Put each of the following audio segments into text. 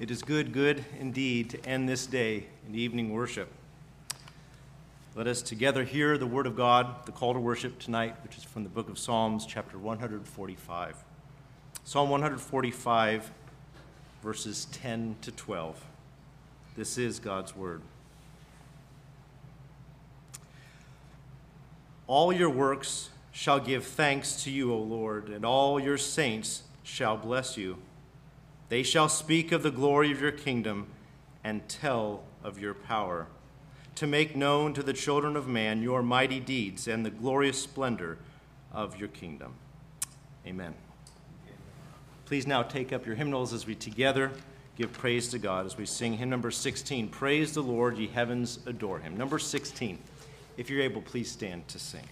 It is good, good indeed, to end this day in evening worship. Let us together hear the word of God, the call to worship tonight, which is from the book of Psalms, chapter 145. Psalm 145, verses 10 to 12. This is God's word. All your works shall give thanks to you, O Lord, and all your saints shall bless you. They shall speak of the glory of your kingdom and tell of your power, to make known to the children of man your mighty deeds and the glorious splendor of your kingdom. Amen. Please now take up your hymnals as we together give praise to God as we sing hymn number 16 Praise the Lord, ye heavens, adore him. Number 16. If you're able, please stand to sing.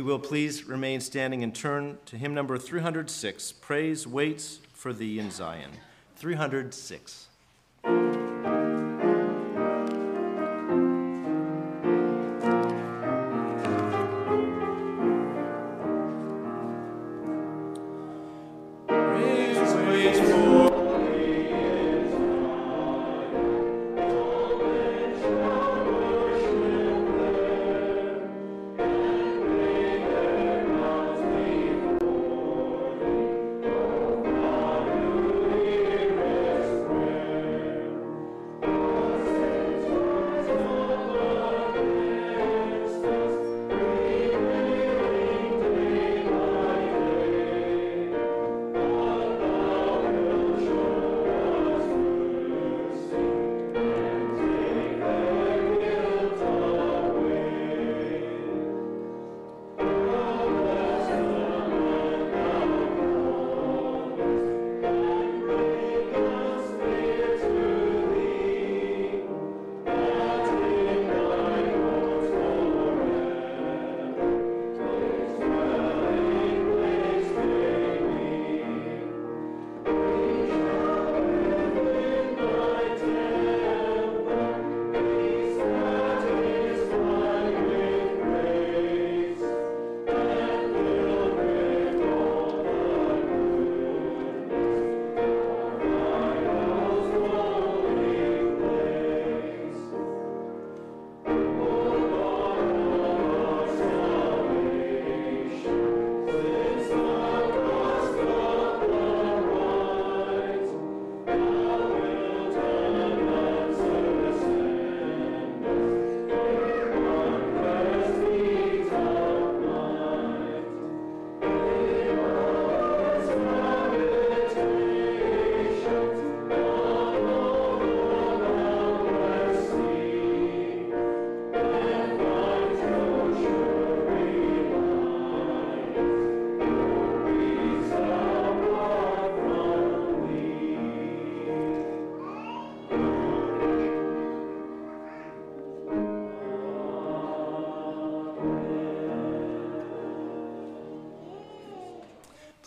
You will, please remain standing and turn to hymn number 306 Praise Waits for Thee in Zion. 306.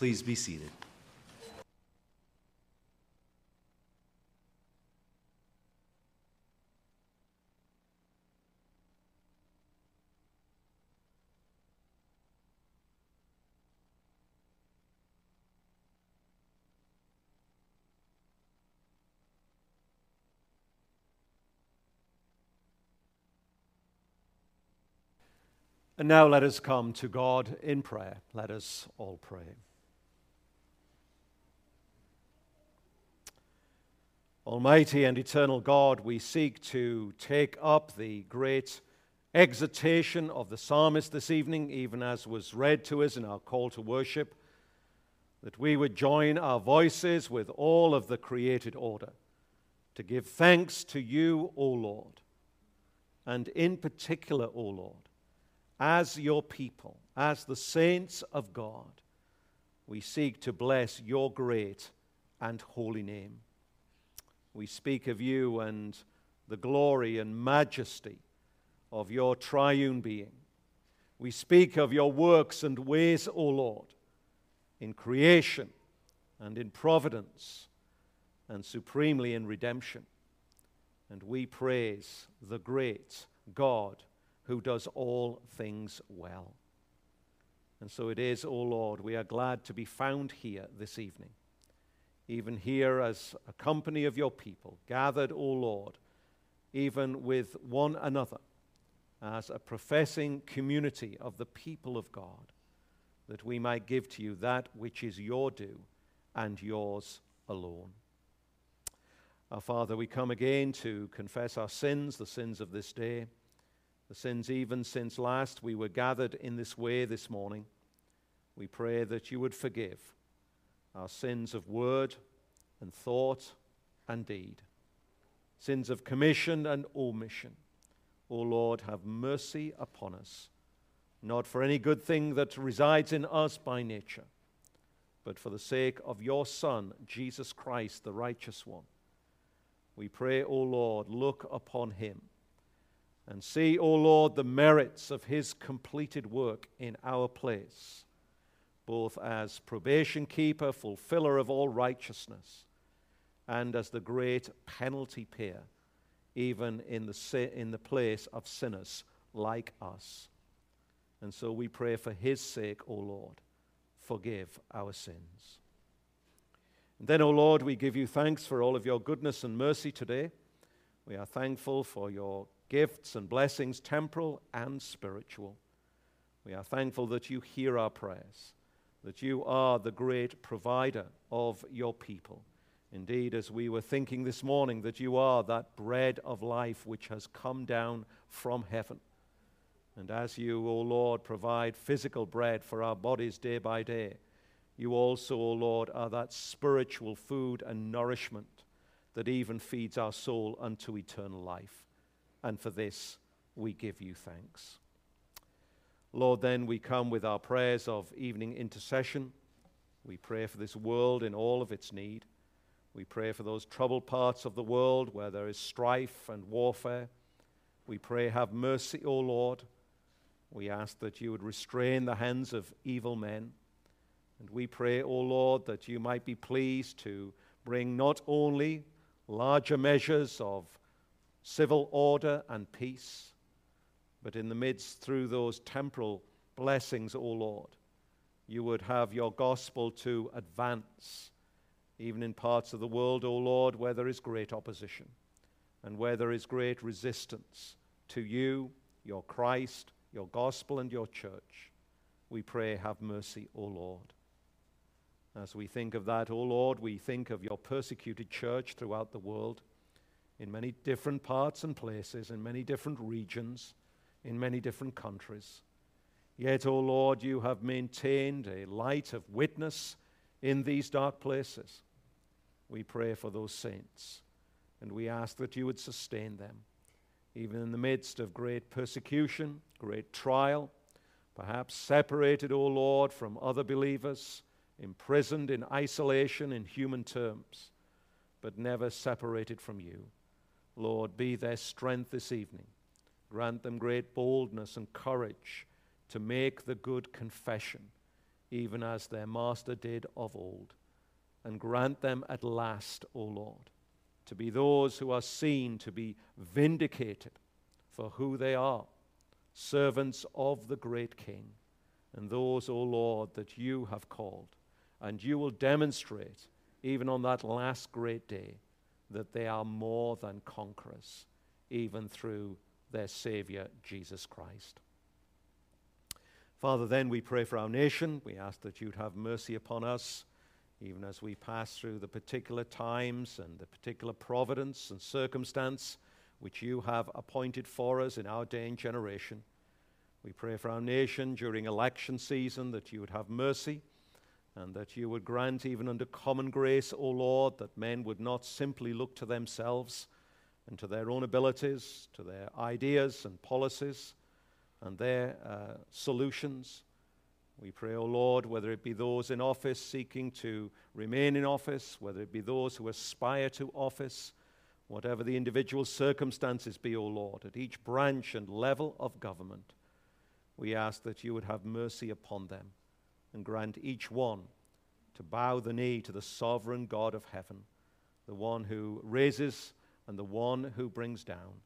Please be seated. And now let us come to God in prayer. Let us all pray. Almighty and eternal God, we seek to take up the great exhortation of the psalmist this evening, even as was read to us in our call to worship, that we would join our voices with all of the created order to give thanks to you, O Lord, and in particular, O Lord as your people, as the saints of God, we seek to bless your great and holy name. We speak of you and the glory and majesty of your triune being. We speak of your works and ways, O Lord, in creation and in providence and supremely in redemption. And we praise the great God who does all things well. And so it is, O Lord, we are glad to be found here this evening, even here as a company of your people, gathered, O Lord, even with one another, as a professing community of the people of God, that we might give to you that which is your due and yours alone. Our Father, we come again to confess our sins, the sins of this day the sins even since last we were gathered in this way this morning. We pray that you would forgive our sins of word and thought and deed, sins of commission and omission. O Lord, have mercy upon us, not for any good thing that resides in us by nature, but for the sake of your Son, Jesus Christ, the righteous one. We pray, O Lord, look upon him and see, O Lord, the merits of his completed work in our place, both as probation keeper, fulfiller of all righteousness, and as the great penalty payer, even in the, in the place of sinners like us. And so we pray for his sake, O Lord, forgive our sins. And then, O Lord, we give you thanks for all of your goodness and mercy today. We are thankful for your gifts and blessings, temporal and spiritual. We are thankful that you hear our prayers, that you are the great provider of your people. Indeed, as we were thinking this morning, that you are that bread of life which has come down from heaven. And as you, O Lord, provide physical bread for our bodies day by day, you also, O Lord, are that spiritual food and nourishment that even feeds our soul unto eternal life and for this we give you thanks. Lord, then we come with our prayers of evening intercession. We pray for this world in all of its need. We pray for those troubled parts of the world where there is strife and warfare. We pray, have mercy, O Lord. We ask that you would restrain the hands of evil men. And we pray, O Lord, that you might be pleased to bring not only larger measures of civil order and peace, but in the midst, through those temporal blessings, O Lord, you would have your gospel to advance, even in parts of the world, O Lord, where there is great opposition and where there is great resistance to you, your Christ, your gospel, and your church. We pray, have mercy, O Lord. As we think of that, O Lord, we think of your persecuted church throughout the world in many different parts and places, in many different regions, in many different countries. Yet, O oh Lord, you have maintained a light of witness in these dark places. We pray for those saints, and we ask that you would sustain them, even in the midst of great persecution, great trial, perhaps separated, O oh Lord, from other believers, imprisoned in isolation in human terms, but never separated from you. Lord, be their strength this evening. Grant them great boldness and courage to make the good confession, even as their master did of old. And grant them at last, O Lord, to be those who are seen to be vindicated for who they are, servants of the great King, and those, O Lord, that you have called. And you will demonstrate, even on that last great day, that they are more than conquerors, even through their Savior, Jesus Christ. Father, then we pray for our nation. We ask that you'd have mercy upon us, even as we pass through the particular times and the particular providence and circumstance which you have appointed for us in our day and generation. We pray for our nation during election season that you would have mercy and that you would grant, even under common grace, O Lord, that men would not simply look to themselves and to their own abilities, to their ideas and policies and their uh, solutions. We pray, O oh Lord, whether it be those in office seeking to remain in office, whether it be those who aspire to office, whatever the individual circumstances be, O oh Lord, at each branch and level of government, we ask that you would have mercy upon them and grant each one to bow the knee to the sovereign God of heaven, the one who raises and the one who brings down.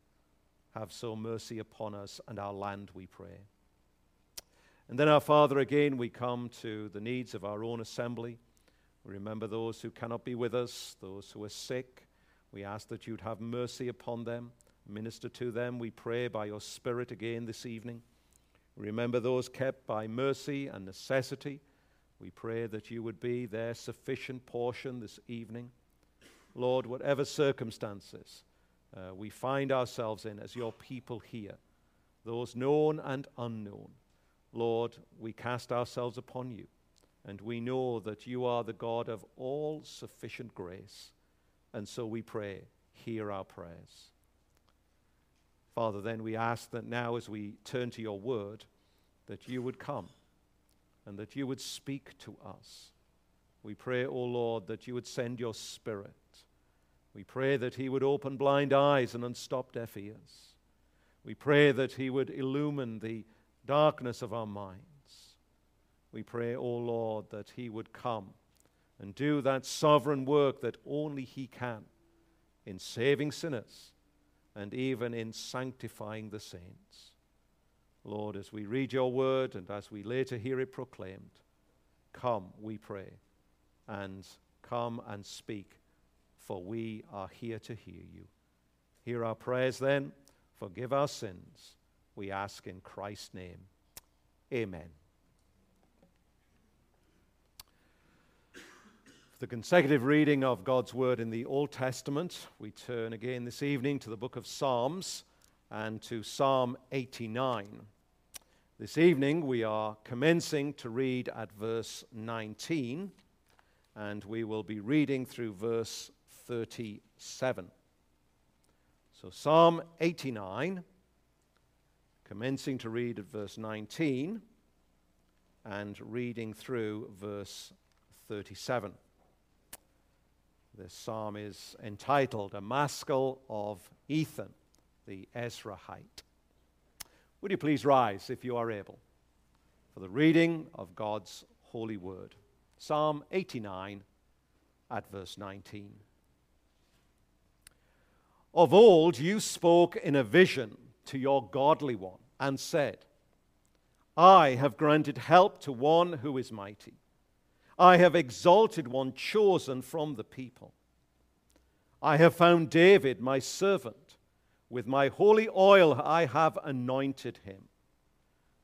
Have so mercy upon us and our land, we pray. And then, our Father, again, we come to the needs of our own assembly. We remember those who cannot be with us, those who are sick. We ask that you'd have mercy upon them, minister to them. We pray by your Spirit again this evening. We Remember those kept by mercy and necessity. We pray that you would be their sufficient portion this evening. Lord, whatever circumstances uh, we find ourselves in as your people here, those known and unknown, Lord, we cast ourselves upon you, and we know that you are the God of all sufficient grace. And so we pray, hear our prayers. Father, then we ask that now as we turn to your word, that you would come and that you would speak to us. We pray, O oh Lord, that you would send your spirit. We pray that he would open blind eyes and unstop deaf ears. We pray that he would illumine the darkness of our minds. We pray, O oh Lord, that he would come and do that sovereign work that only he can in saving sinners and even in sanctifying the saints. Lord, as we read your word and as we later hear it proclaimed, come, we pray, and come and speak, for we are here to hear you. Hear our prayers then. Forgive our sins. We ask in Christ's name. Amen. For the consecutive reading of God's Word in the Old Testament, we turn again this evening to the book of Psalms and to Psalm 89. This evening we are commencing to read at verse 19, and we will be reading through verse 37. So, Psalm 89, commencing to read at verse 19 and reading through verse 37. This psalm is entitled A Maskil of Ethan, the Ezrahite. Would you please rise if you are able for the reading of God's holy word? Psalm 89 at verse 19. Of old you spoke in a vision to your godly one and said, I have granted help to one who is mighty. I have exalted one chosen from the people. I have found David, my servant. With my holy oil I have anointed him,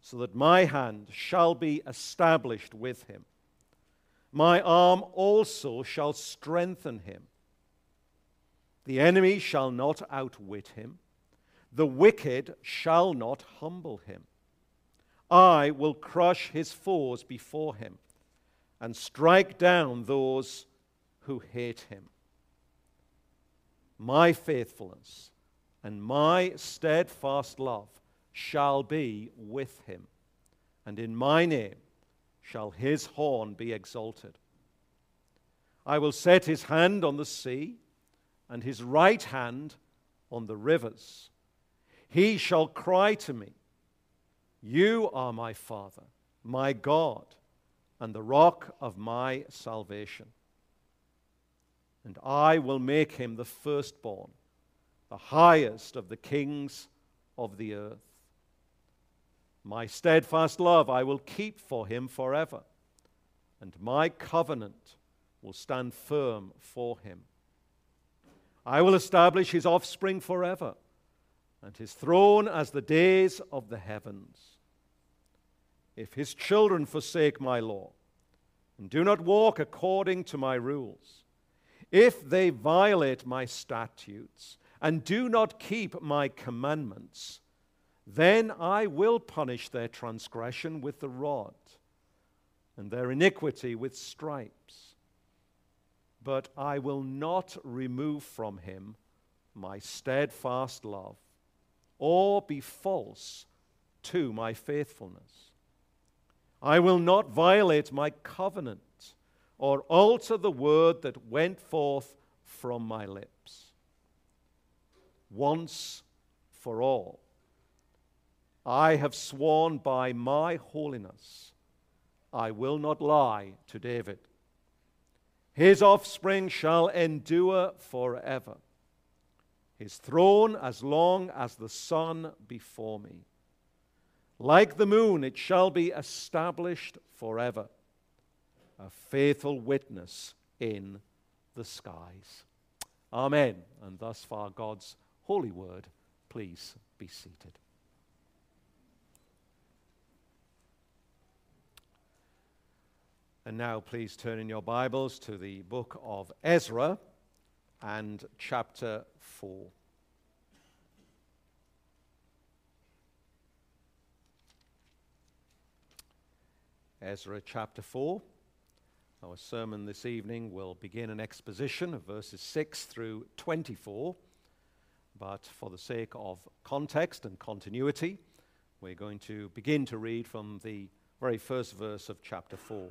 so that my hand shall be established with him. My arm also shall strengthen him. The enemy shall not outwit him, the wicked shall not humble him. I will crush his foes before him and strike down those who hate him. My faithfulness and my steadfast love shall be with him, and in my name shall his horn be exalted. I will set his hand on the sea, and his right hand on the rivers. He shall cry to me, You are my Father, my God and the rock of my salvation. And I will make him the firstborn, the highest of the kings of the earth. My steadfast love I will keep for him forever, and my covenant will stand firm for him. I will establish his offspring forever, and his throne as the days of the heavens. If his children forsake my law, and do not walk according to my rules, if they violate my statutes, and do not keep my commandments, then I will punish their transgression with the rod, and their iniquity with stripes. But I will not remove from him my steadfast love, or be false to my faithfulness. I will not violate my covenant, or alter the word that went forth from my lips. Once for all I have sworn by my holiness, I will not lie to David. His offspring shall endure forever, his throne as long as the sun before me. Like the moon, it shall be established forever, a faithful witness in the skies. Amen. And thus far, God's holy word. Please be seated. And now, please turn in your Bibles to the book of Ezra and chapter 4. Ezra chapter 4. Our sermon this evening will begin an exposition of verses 6 through 24, but for the sake of context and continuity, we're going to begin to read from the very first verse of chapter 4.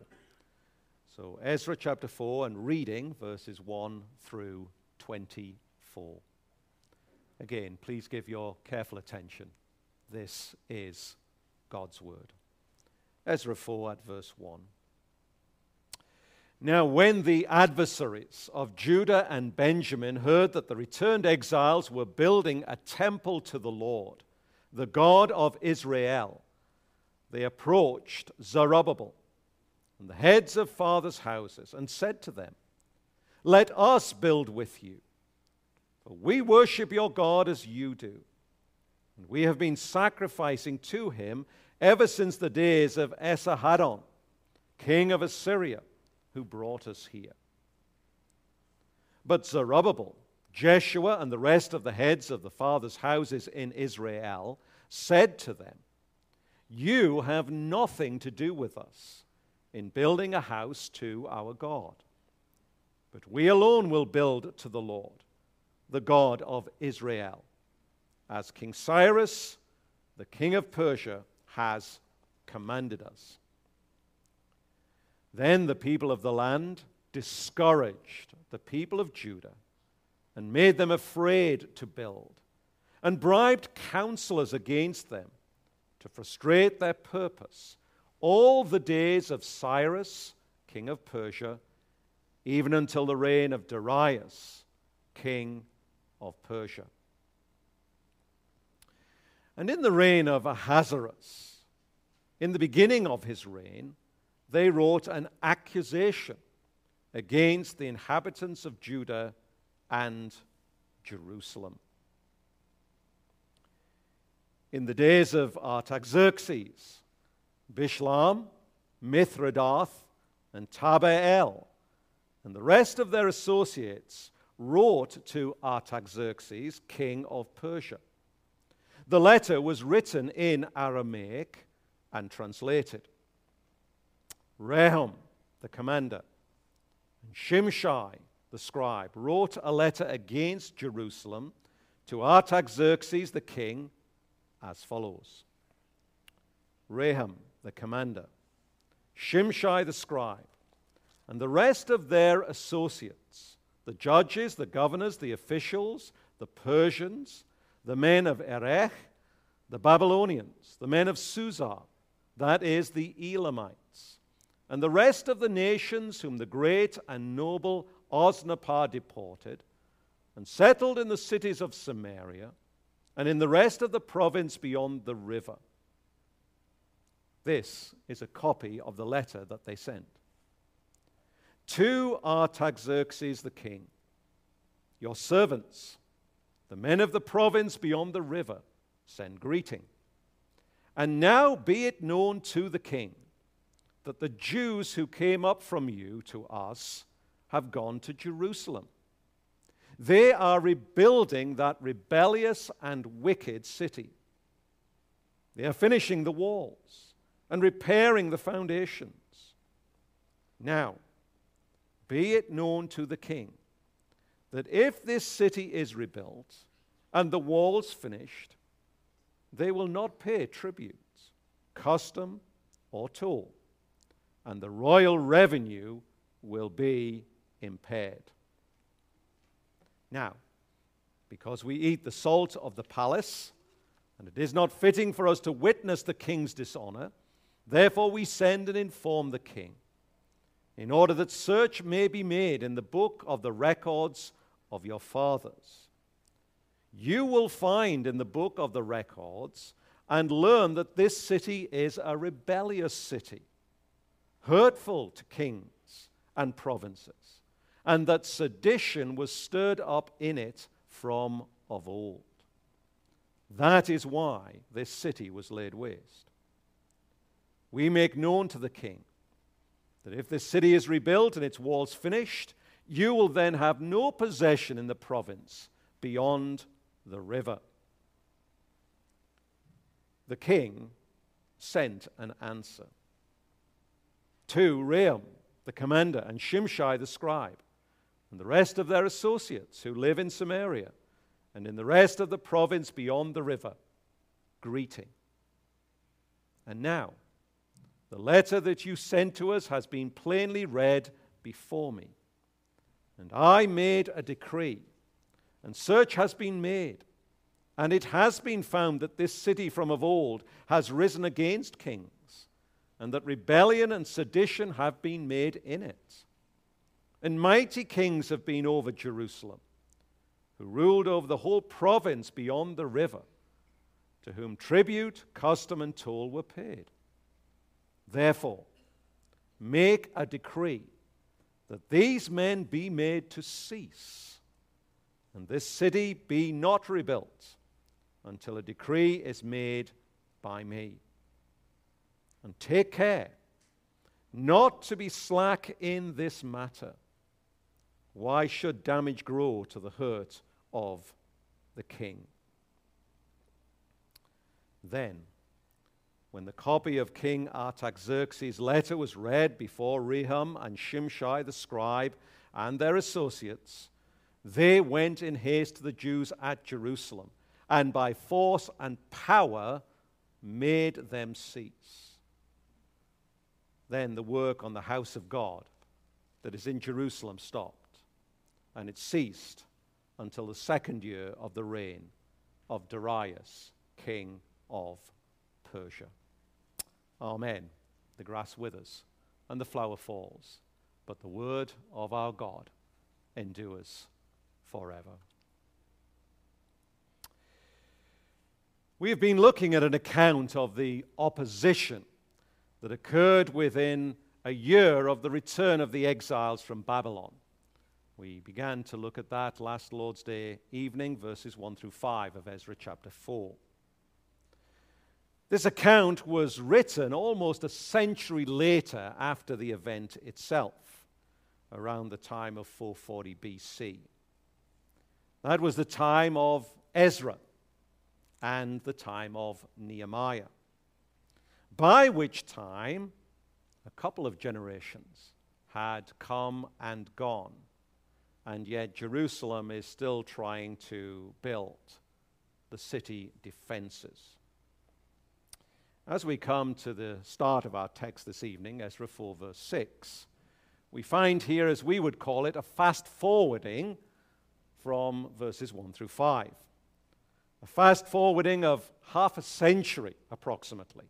So, Ezra chapter 4 and reading verses 1 through 24. Again, please give your careful attention. This is God's word. Ezra 4 at verse 1. Now, when the adversaries of Judah and Benjamin heard that the returned exiles were building a temple to the Lord, the God of Israel, they approached Zerubbabel and the heads of fathers' houses and said to them, Let us build with you, for we worship your God as you do. And we have been sacrificing to him ever since the days of Esarhaddon, king of Assyria, who brought us here. But Zerubbabel, Jeshua, and the rest of the heads of the fathers' houses in Israel said to them, You have nothing to do with us in building a house to our God. But we alone will build to the Lord, the God of Israel, as King Cyrus, the king of Persia, has commanded us. Then the people of the land discouraged the people of Judah and made them afraid to build, and bribed counselors against them to frustrate their purpose all the days of Cyrus, king of Persia, even until the reign of Darius, king of Persia. And in the reign of Ahasuerus, in the beginning of his reign, they wrote an accusation against the inhabitants of Judah and Jerusalem. In the days of Artaxerxes, Bishlam, Mithredath, and Tabeel, and the rest of their associates wrote to Artaxerxes, king of Persia. The letter was written in Aramaic and translated. Rehum, the commander, and Shimshai, the scribe, wrote a letter against Jerusalem to Artaxerxes, the king, as follows Rehum, the commander, Shimshai the scribe, and the rest of their associates, the judges, the governors, the officials, the Persians, the men of Erech, the Babylonians, the men of Susa, that is, the Elamites, and the rest of the nations whom the great and noble Osnapar deported, and settled in the cities of Samaria and in the rest of the province beyond the river. This is a copy of the letter that they sent. To Artaxerxes the king, your servants, the men of the province beyond the river, send greeting. And now be it known to the king that the Jews who came up from you to us have gone to Jerusalem. They are rebuilding that rebellious and wicked city. They are finishing the walls and repairing the foundations. Now, be it known to the king that if this city is rebuilt and the walls finished, they will not pay tributes, custom, or toll, and the royal revenue will be impaired. Now, because we eat the salt of the palace, and it is not fitting for us to witness the king's dishonor, therefore we send and inform the king, in order that search may be made in the book of the records of your fathers. You will find in the book of the records and learn that this city is a rebellious city, hurtful to kings and provinces and that sedition was stirred up in it from of old. That is why this city was laid waste. We make known to the king that if this city is rebuilt and its walls finished, you will then have no possession in the province beyond the river. The king sent an answer to Rehum, the commander, and Shimshai, the scribe and the rest of their associates who live in Samaria and in the rest of the province beyond the river, greeting. And now, the letter that you sent to us has been plainly read before me. And I made a decree, and search has been made. And it has been found that this city from of old has risen against kings, and that rebellion and sedition have been made in it. And mighty kings have been over Jerusalem, who ruled over the whole province beyond the river, to whom tribute, custom, and toll were paid. Therefore, make a decree that these men be made to cease, and this city be not rebuilt until a decree is made by me. And take care not to be slack in this matter why should damage grow to the hurt of the king? Then, when the copy of King Artaxerxes' letter was read before Rehum and Shimshai the scribe and their associates, they went in haste to the Jews at Jerusalem and by force and power made them cease. Then the work on the house of God that is in Jerusalem stopped and it ceased until the second year of the reign of Darius, king of Persia. Amen. The grass withers and the flower falls, but the word of our God endures forever. We have been looking at an account of the opposition that occurred within a year of the return of the exiles from Babylon. We began to look at that last Lord's Day evening, verses 1 through 5 of Ezra chapter 4. This account was written almost a century later after the event itself, around the time of 440 BC. That was the time of Ezra and the time of Nehemiah, by which time a couple of generations had come and gone and yet Jerusalem is still trying to build the city defenses. As we come to the start of our text this evening, Ezra 4, verse 6, we find here, as we would call it, a fast forwarding from verses 1 through 5. A fast forwarding of half a century, approximately,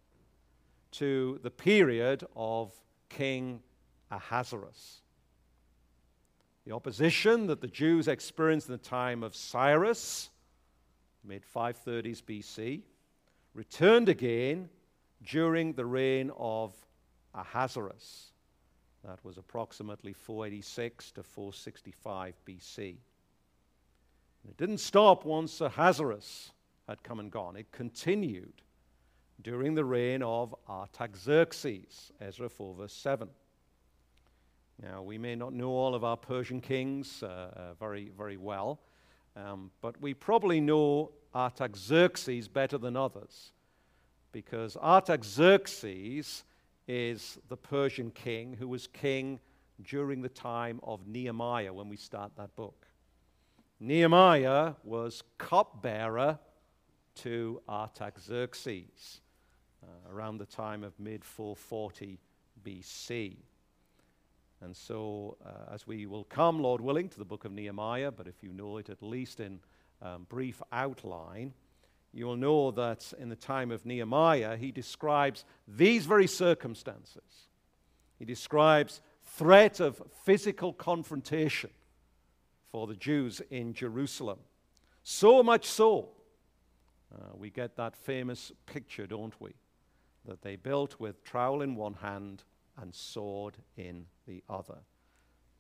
to the period of King Ahasuerus. The opposition that the Jews experienced in the time of Cyrus, mid 530s BC, returned again during the reign of Ahasuerus. That was approximately 486 to 465 BC. And it didn't stop once Ahasuerus had come and gone, it continued during the reign of Artaxerxes, Ezra 4, verse 7. Now, we may not know all of our Persian kings uh, uh, very, very well, um, but we probably know Artaxerxes better than others because Artaxerxes is the Persian king who was king during the time of Nehemiah when we start that book. Nehemiah was cupbearer to Artaxerxes uh, around the time of mid 440 BC. And so, uh, as we will come, Lord willing, to the book of Nehemiah, but if you know it at least in um, brief outline, you will know that in the time of Nehemiah, he describes these very circumstances. He describes threat of physical confrontation for the Jews in Jerusalem. So much so, uh, we get that famous picture, don't we? That they built with trowel in one hand and sword in the other.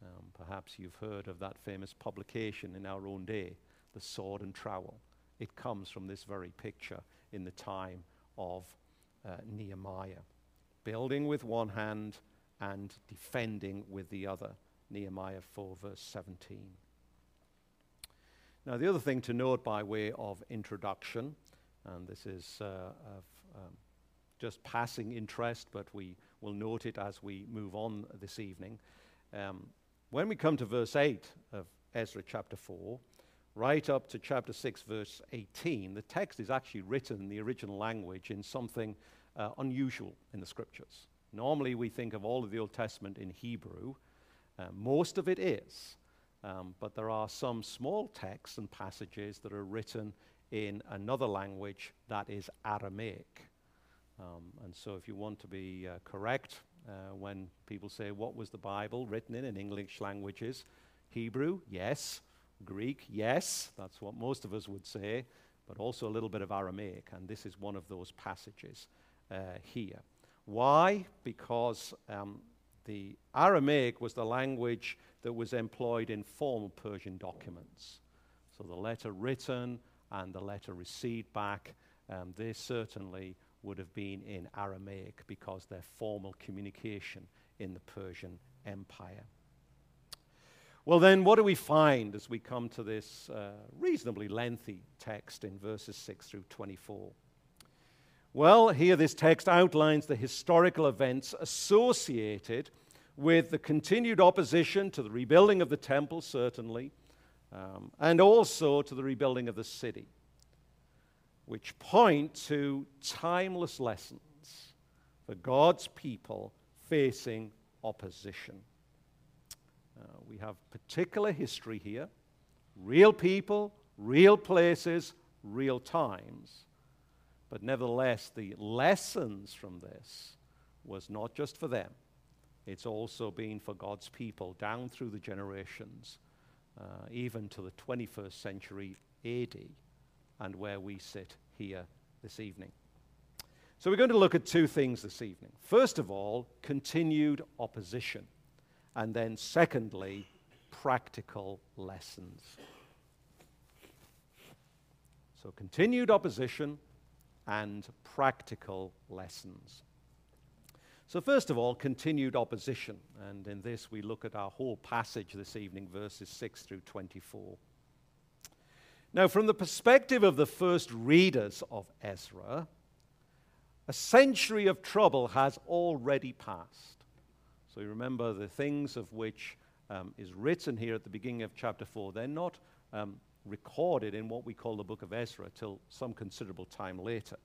Um, perhaps you've heard of that famous publication in our own day, The Sword and Trowel. It comes from this very picture in the time of uh, Nehemiah. Building with one hand and defending with the other. Nehemiah 4, verse 17. Now, the other thing to note by way of introduction, and this is uh, of um, just passing interest, but we will note it as we move on this evening. Um, when we come to verse 8 of Ezra chapter 4, right up to chapter 6, verse 18, the text is actually written in the original language in something uh, unusual in the scriptures. Normally, we think of all of the Old Testament in Hebrew. Uh, most of it is. Um, but there are some small texts and passages that are written in another language that is Aramaic. Um, and so, if you want to be uh, correct uh, when people say, What was the Bible written in in English languages? Hebrew, yes. Greek, yes. That's what most of us would say, but also a little bit of Aramaic. And this is one of those passages uh, here. Why? Because um, the Aramaic was the language that was employed in formal Persian documents. So the letter written and the letter received back, um, they certainly would have been in Aramaic because they're formal communication in the Persian Empire. Well, then, what do we find as we come to this uh, reasonably lengthy text in verses 6 through 24? Well, here this text outlines the historical events associated with the continued opposition to the rebuilding of the temple, certainly, um, and also to the rebuilding of the city which point to timeless lessons for God's people facing opposition. Uh, we have particular history here, real people, real places, real times. But nevertheless, the lessons from this was not just for them, it's also been for God's people down through the generations, uh, even to the 21st century AD and where we sit here this evening. So, we're going to look at two things this evening. First of all, continued opposition. And then, secondly, practical lessons. So, continued opposition and practical lessons. So, first of all, continued opposition. And in this, we look at our whole passage this evening, verses 6 through 24. Now, from the perspective of the first readers of Ezra, a century of trouble has already passed. So you remember the things of which um, is written here at the beginning of chapter 4, they're not um, recorded in what we call the book of Ezra till some considerable time later.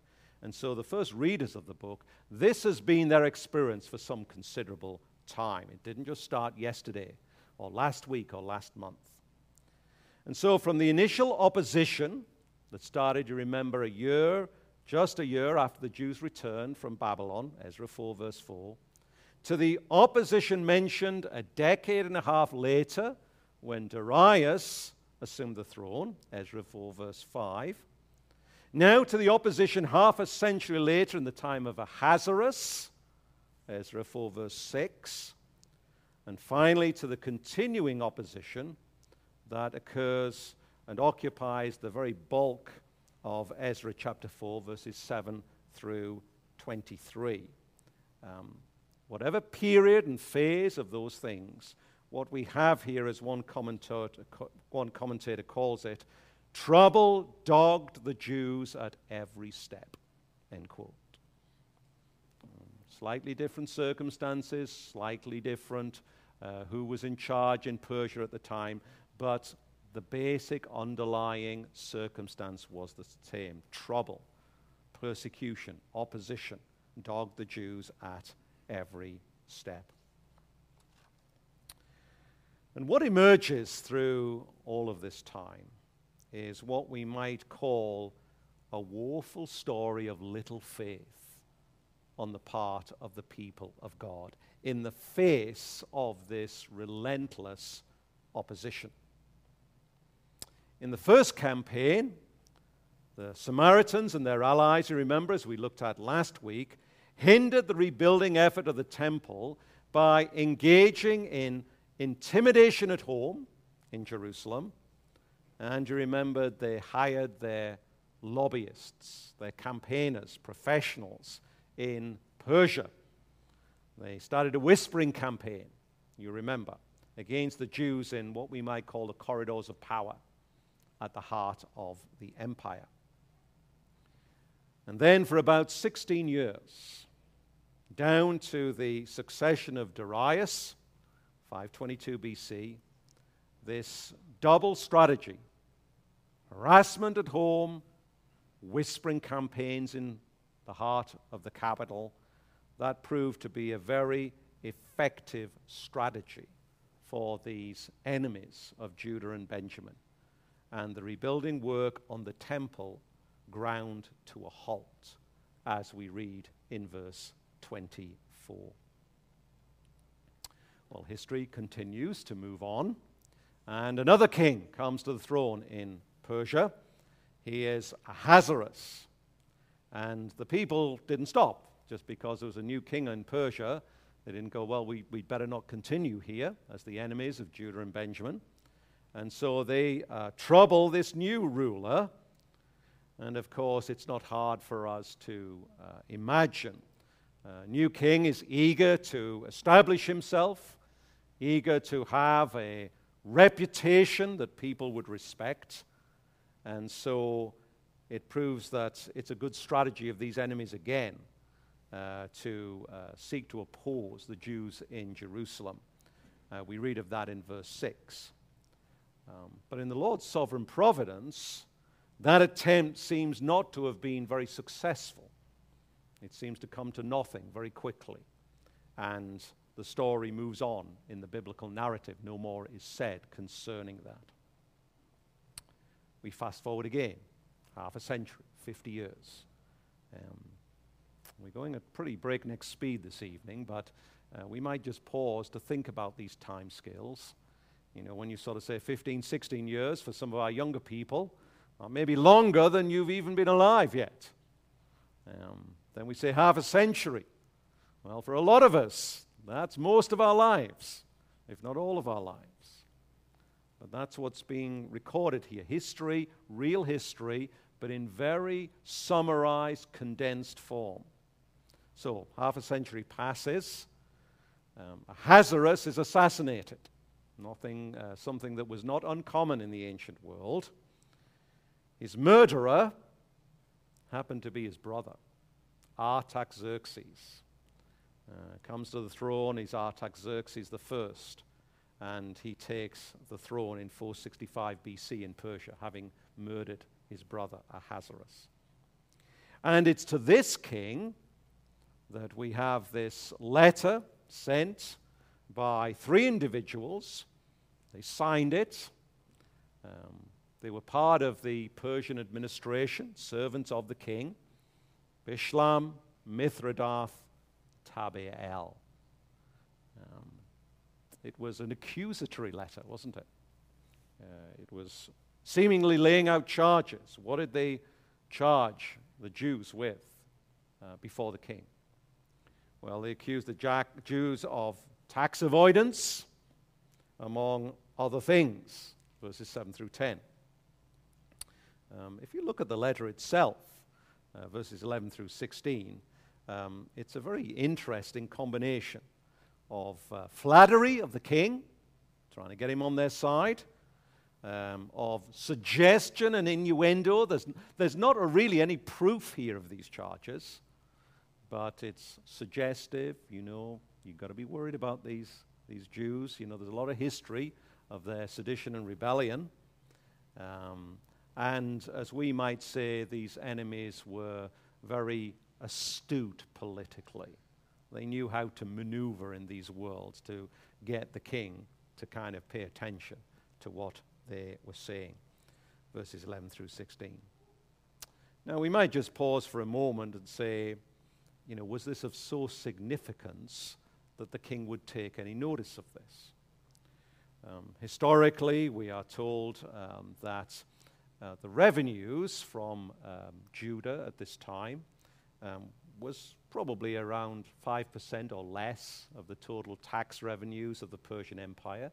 And so the first readers of the book, this has been their experience for some considerable time. It didn't just start yesterday or last week or last month. And so, from the initial opposition that started, you remember, a year, just a year after the Jews returned from Babylon, Ezra 4, verse 4, to the opposition mentioned a decade and a half later when Darius assumed the throne, Ezra 4, verse 5. Now to the opposition half a century later in the time of Ahasuerus, Ezra 4, verse 6. And finally to the continuing opposition that occurs and occupies the very bulk of Ezra chapter 4, verses 7 through 23. Um, whatever period and phase of those things, what we have here, as one commentator, one commentator calls it, trouble dogged the Jews at every step. End quote. Slightly different circumstances, slightly different uh, who was in charge in Persia at the time, but the basic underlying circumstance was the same trouble, persecution, opposition dogged the Jews at every step. And what emerges through all of this time is what we might call a woeful story of little faith on the part of the people of God in the face of this relentless opposition. In the first campaign, the Samaritans and their allies, you remember, as we looked at last week, hindered the rebuilding effort of the temple by engaging in intimidation at home in Jerusalem. And you remember they hired their lobbyists, their campaigners, professionals in Persia. They started a whispering campaign, you remember, against the Jews in what we might call the corridors of power at the heart of the empire. And then, for about 16 years, down to the succession of Darius, 522 BC, this double strategy harassment at home, whispering campaigns in the heart of the capital that proved to be a very effective strategy for these enemies of Judah and Benjamin and the rebuilding work on the temple ground to a halt, as we read in verse 24. Well, history continues to move on, and another king comes to the throne in Persia. He is Ahasuerus. And the people didn't stop just because there was a new king in Persia. They didn't go, well, we, would better not continue here as the enemies of Judah and Benjamin. And so they uh, trouble this new ruler. And of course, it's not hard for us to uh, imagine. A new king is eager to establish himself, eager to have a reputation that people would respect. And so it proves that it's a good strategy of these enemies again uh, to uh, seek to oppose the Jews in Jerusalem. Uh, we read of that in verse 6. Um, but in the Lord's sovereign providence, that attempt seems not to have been very successful. It seems to come to nothing very quickly. And the story moves on in the biblical narrative. No more is said concerning that. We fast forward again, half a century, 50 years. Um, we're going at pretty breakneck speed this evening, but uh, we might just pause to think about these time scales you know, when you sort of say 15, 16 years for some of our younger people, or maybe longer than you've even been alive yet. Um, then we say half a century. Well, for a lot of us, that's most of our lives, if not all of our lives. But that's what's being recorded here history, real history, but in very summarized, condensed form. So, half a century passes. Um, Ahasuerus is assassinated nothing, uh, something that was not uncommon in the ancient world. His murderer happened to be his brother, Artaxerxes. Uh, comes to the throne, he's Artaxerxes the first, and he takes the throne in 465 BC in Persia, having murdered his brother Ahasuerus. And it's to this king that we have this letter sent by three individuals. They signed it. Um, they were part of the Persian administration, servants of the king. Bishlam, Mithredath, Tabeel. it was an accusatory letter, wasn't it? Uh, it was seemingly laying out charges. What did they charge the Jews with uh, before the king? Well, they accused the Jack- Jews of tax avoidance, among other things, verses 7 through 10. Um, if you look at the letter itself, uh, verses 11 through 16, um, it's a very interesting combination of uh, flattery of the king, trying to get him on their side, um, of suggestion and innuendo. There's, there's not really any proof here of these charges, but it's suggestive. You know, you've got to be worried about these, these Jews. You know, there's a lot of history of their sedition and rebellion. Um, and as we might say, these enemies were very astute politically. They knew how to maneuver in these worlds to get the king to kind of pay attention to what they were saying. Verses 11 through 16. Now, we might just pause for a moment and say, you know, was this of so significance that the king would take any notice of this? Um, historically, we are told um, that uh, the revenues from um, Judah at this time um, was probably around 5% or less of the total tax revenues of the Persian Empire.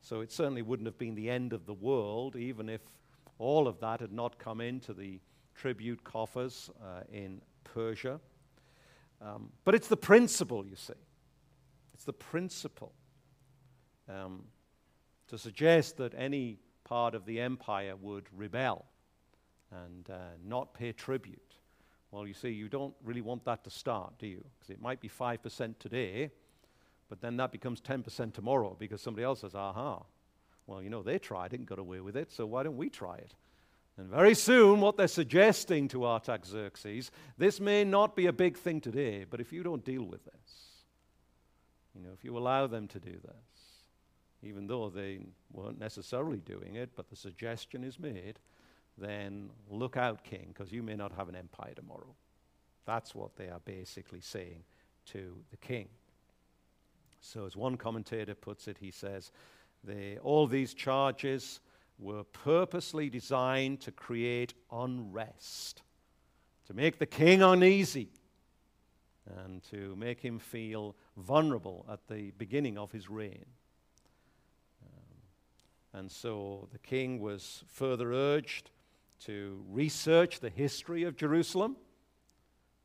So it certainly wouldn't have been the end of the world, even if all of that had not come into the tribute coffers uh, in Persia. Um, but it's the principle, you see. It's the principle. Um, to suggest that any part of the empire would rebel and uh, not pay tribute. Well, you see, you don't really want that to start, do you? Because it might be 5% today, but then that becomes 10% tomorrow because somebody else says, aha, well, you know, they tried it and got away with it, so why don't we try it? And very soon, what they're suggesting to Artaxerxes, this may not be a big thing today, but if you don't deal with this, you know, if you allow them to do this, even though they weren't necessarily doing it, but the suggestion is made, then look out, king, because you may not have an empire tomorrow. That's what they are basically saying to the king. So, as one commentator puts it, he says, they, all these charges were purposely designed to create unrest, to make the king uneasy, and to make him feel vulnerable at the beginning of his reign. And so the king was further urged to research the history of Jerusalem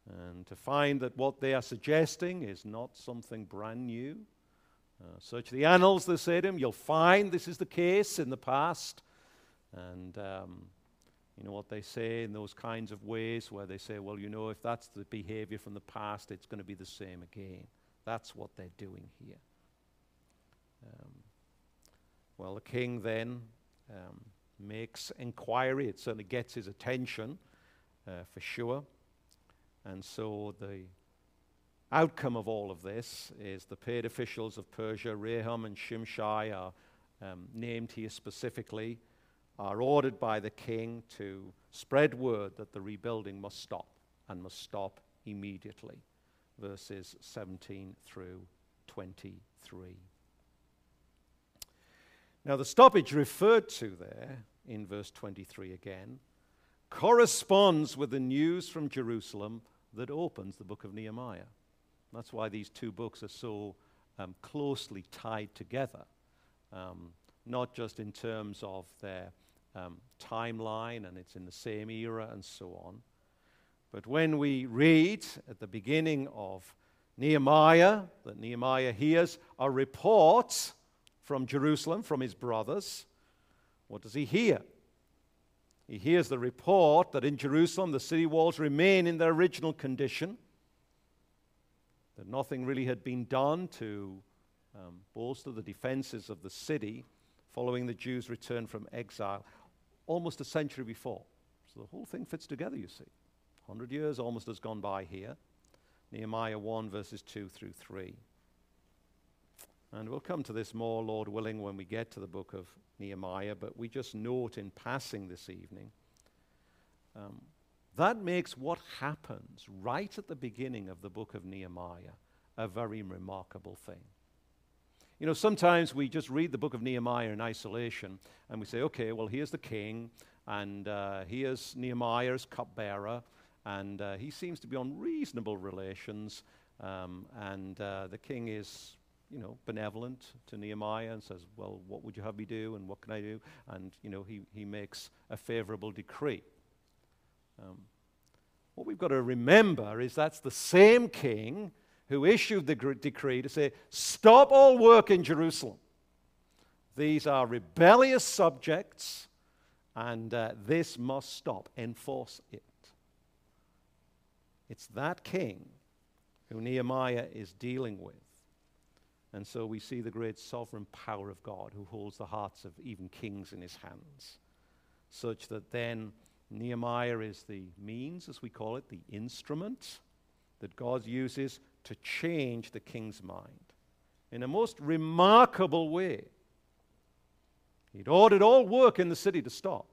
and to find that what they are suggesting is not something brand new. Uh, search the annals, they say to him, you'll find this is the case in the past. And um, you know what they say in those kinds of ways where they say, well, you know, if that's the behavior from the past, it's going to be the same again. That's what they're doing here. Um, well, the king then um, makes inquiry. It certainly gets his attention uh, for sure. And so the outcome of all of this is the paid officials of Persia, Rehum and Shimshai, are um, named here specifically, are ordered by the king to spread word that the rebuilding must stop and must stop immediately. Verses 17 through 23. Now, the stoppage referred to there in verse 23 again corresponds with the news from Jerusalem that opens the book of Nehemiah. That's why these two books are so um, closely tied together, um, not just in terms of their um, timeline and it's in the same era and so on. But when we read at the beginning of Nehemiah, that Nehemiah hears a report from Jerusalem, from his brothers, what does he hear? He hears the report that in Jerusalem the city walls remain in their original condition, that nothing really had been done to um, bolster the defenses of the city following the Jews' return from exile almost a century before. So the whole thing fits together, you see. 100 years almost has gone by here. Nehemiah 1, verses 2 through 3. And we'll come to this more, Lord willing, when we get to the book of Nehemiah, but we just note in passing this evening um, that makes what happens right at the beginning of the book of Nehemiah a very remarkable thing. You know, sometimes we just read the book of Nehemiah in isolation and we say, okay, well, here's the king, and uh, here's Nehemiah's cupbearer, and uh, he seems to be on reasonable relations, um, and uh, the king is, you know, benevolent to Nehemiah and says, well, what would you have me do, and what can I do? And, you know, he, he makes a favorable decree. Um, what we've got to remember is that's the same king who issued the decree to say, Stop all work in Jerusalem. These are rebellious subjects, and uh, this must stop. Enforce it. It's that king who Nehemiah is dealing with. And so we see the great sovereign power of God who holds the hearts of even kings in his hands, such that then Nehemiah is the means, as we call it, the instrument that God uses to change the king's mind in a most remarkable way. He'd ordered all work in the city to stop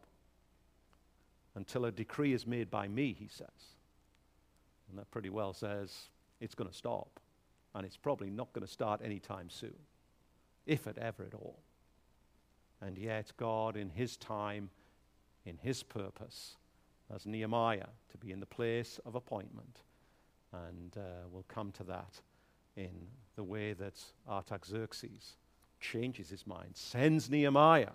until a decree is made by me, he says. And that pretty well says it's going to stop. And it's probably not going to start anytime soon, if it ever at all. And yet, God, in His time, in His purpose, as Nehemiah to be in the place of appointment, and uh, we'll come to that in the way that Artaxerxes changes his mind, sends Nehemiah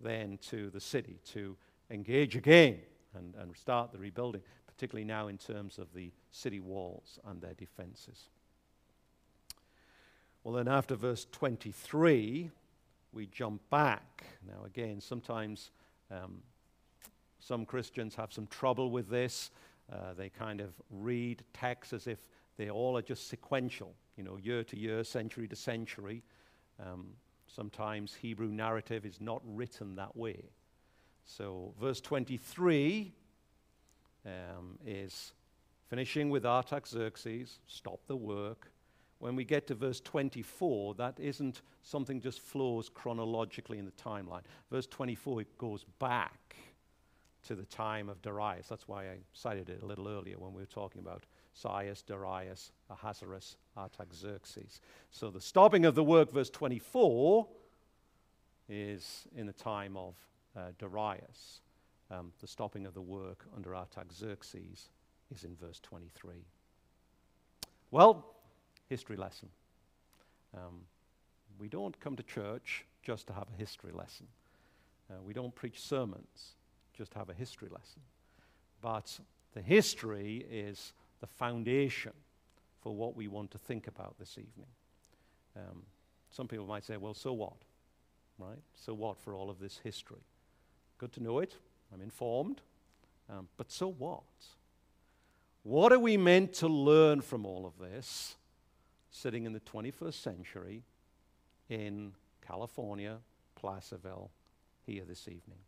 then to the city to engage again and, and start the rebuilding, particularly now in terms of the city walls and their defenses. Well, then after verse 23, we jump back. Now, again, sometimes um, some Christians have some trouble with this. Uh, they kind of read texts as if they all are just sequential, you know, year to year, century to century. Um, sometimes Hebrew narrative is not written that way. So, verse 23 um, is finishing with Artaxerxes, stop the work. When we get to verse 24, that isn't something just flows chronologically in the timeline. Verse 24, it goes back to the time of Darius. That's why I cited it a little earlier when we were talking about Cyrus, Darius, Ahasuerus, Artaxerxes. So the stopping of the work, verse 24, is in the time of uh, Darius. Um, the stopping of the work under Artaxerxes is in verse 23. Well, history lesson. Um, we don't come to church just to have a history lesson. Uh, we don't preach sermons just to have a history lesson. But the history is the foundation for what we want to think about this evening. Um, some people might say, well, so what? Right? So what for all of this history? Good to know it. I'm informed. Um, but so what? What are we meant to learn from all of this sitting in the 21st century in California, Placerville, here this evening?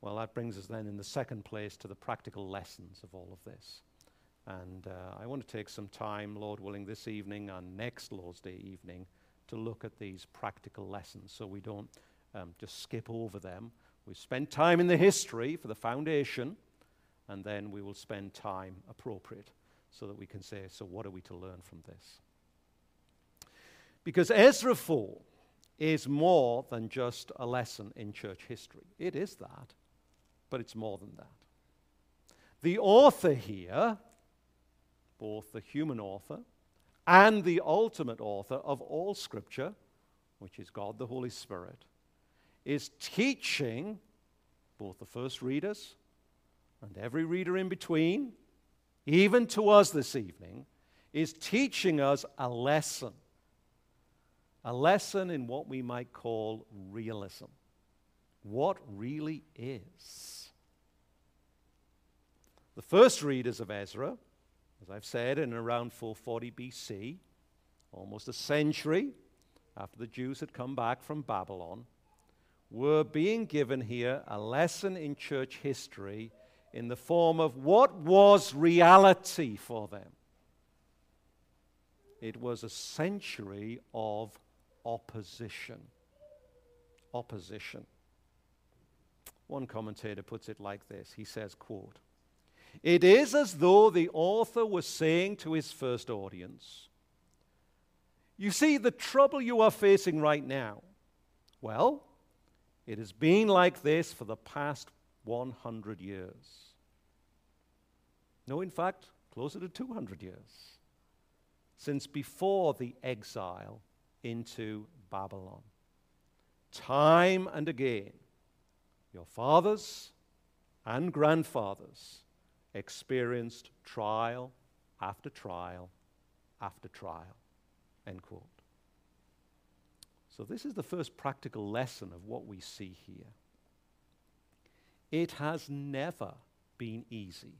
Well, that brings us then in the second place to the practical lessons of all of this. And uh, I want to take some time, Lord willing, this evening and next Lord's Day evening to look at these practical lessons so we don't um, just skip over them. We spend time in the history for the foundation, and then we will spend time appropriate so that we can say, so what are we to learn from this? Because Ezra 4 is more than just a lesson in church history. It is that but it's more than that. The author here, both the human author and the ultimate author of all Scripture, which is God the Holy Spirit, is teaching both the first readers and every reader in between, even to us this evening, is teaching us a lesson. A lesson in what we might call realism. What really is. The first readers of Ezra, as I've said, in around 440 BC, almost a century after the Jews had come back from Babylon, were being given here a lesson in church history in the form of what was reality for them. It was a century of opposition. Opposition. One commentator puts it like this. He says, quote, it is as though the author was saying to his first audience, You see, the trouble you are facing right now, well, it has been like this for the past 100 years. No, in fact, closer to 200 years, since before the exile into Babylon. Time and again, your fathers and grandfathers experienced trial after trial after trial. End quote. So, this is the first practical lesson of what we see here. It has never been easy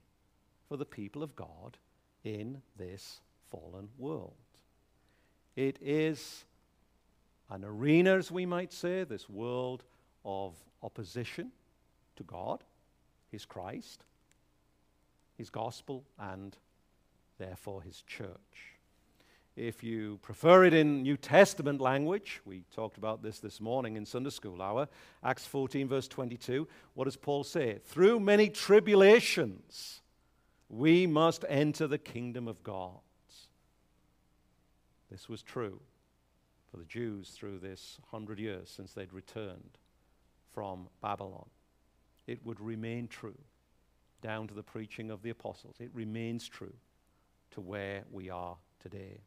for the people of God in this fallen world. It is an arena, as we might say, this world of opposition to God, His Christ, His gospel, and therefore His church. If you prefer it in New Testament language, we talked about this this morning in Sunday school hour, Acts 14, verse 22, what does Paul say? Through many tribulations, we must enter the kingdom of God. This was true for the Jews through this hundred years since they'd returned from Babylon. It would remain true down to the preaching of the apostles. It remains true to where we are today.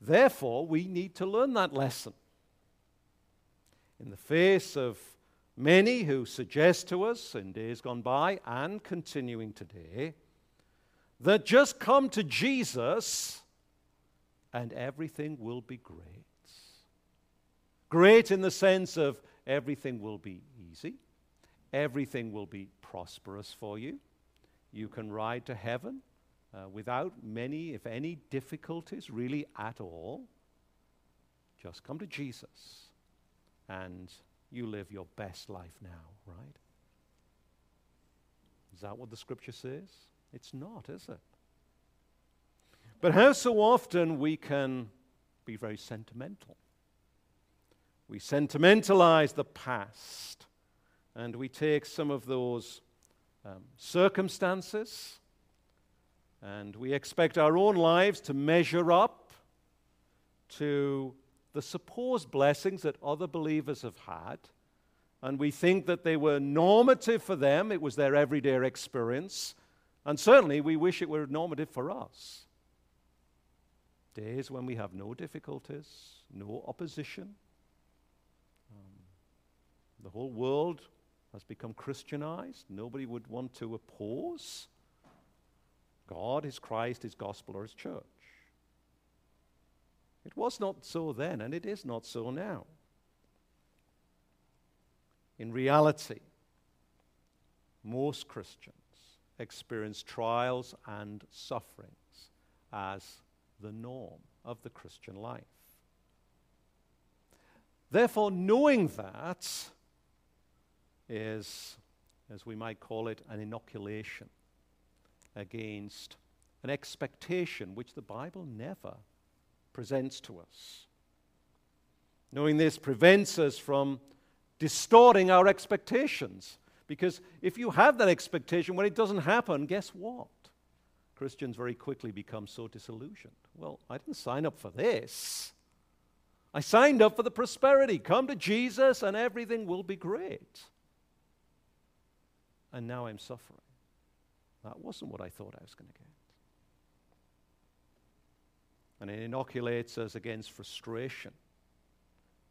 Therefore, we need to learn that lesson. In the face of many who suggest to us in days gone by and continuing today that just come to Jesus and everything will be great. Great in the sense of everything will be easy, everything will be prosperous for you. You can ride to heaven uh, without many, if any, difficulties, really at all. Just come to Jesus and you live your best life now, right? Is that what the scripture says? It's not, is it? But how so often we can be very sentimental. We sentimentalize the past and we take some of those um, circumstances and we expect our own lives to measure up to the supposed blessings that other believers have had. And we think that they were normative for them, it was their everyday experience. And certainly we wish it were normative for us. Days when we have no difficulties, no opposition. Um, the whole world has become Christianized. Nobody would want to oppose God, His Christ, His gospel, or His church. It was not so then, and it is not so now. In reality, most Christians experience trials and sufferings as the norm of the Christian life. Therefore, knowing that is, as we might call it, an inoculation against an expectation which the Bible never presents to us. Knowing this prevents us from distorting our expectations. Because if you have that expectation, when it doesn't happen, guess what? Christians very quickly become so disillusioned. Well, I didn't sign up for this. I signed up for the prosperity. Come to Jesus and everything will be great. And now I'm suffering. That wasn't what I thought I was going to get. And it inoculates us against frustration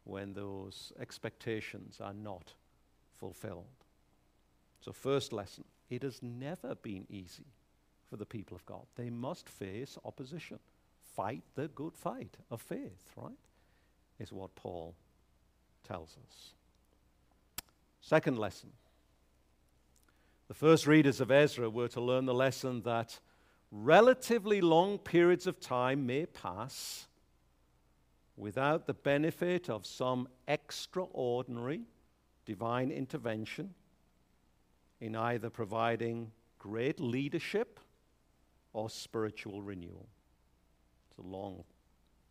when those expectations are not fulfilled. So, first lesson it has never been easy for the people of God. They must face opposition. Fight the good fight of faith, right? Is what Paul tells us. Second lesson the first readers of Ezra were to learn the lesson that relatively long periods of time may pass without the benefit of some extraordinary divine intervention in either providing great leadership or spiritual renewal. It's a long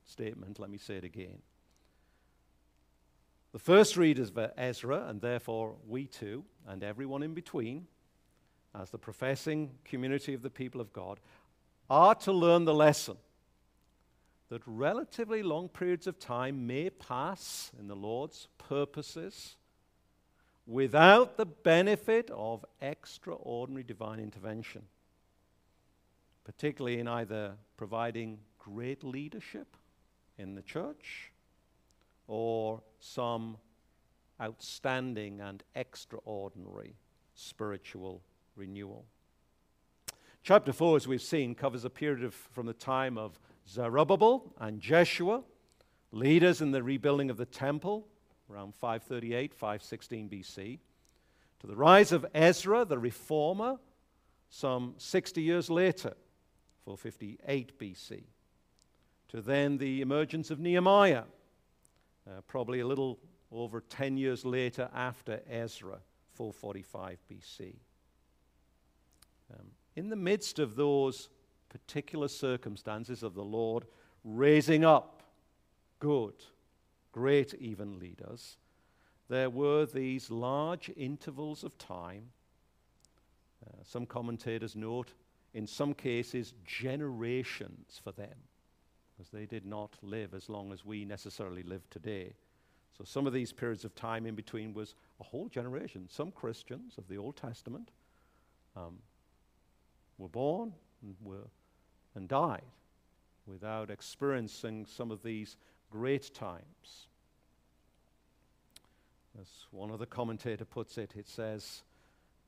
statement, let me say it again. The first readers of Ezra, and therefore we too, and everyone in between, as the professing community of the people of God, are to learn the lesson that relatively long periods of time may pass in the Lord's purposes without the benefit of extraordinary divine intervention, particularly in either providing great leadership in the church or some outstanding and extraordinary spiritual renewal. Chapter 4, as we've seen, covers a period of, from the time of Zerubbabel and Jeshua, leaders in the rebuilding of the temple, around 538, 516 BC, to the rise of Ezra, the reformer, some 60 years later, 458 BC, to then the emergence of Nehemiah, uh, probably a little over 10 years later after Ezra, 445 BC. Um, in the midst of those particular circumstances of the Lord raising up good, great even leaders, there were these large intervals of time. Uh, some commentators note, in some cases, generations for them, because they did not live as long as we necessarily live today. So some of these periods of time in between was a whole generation. Some Christians of the Old Testament um, were born and, were, and died without experiencing some of these great times. As one of the commentator puts it, it says,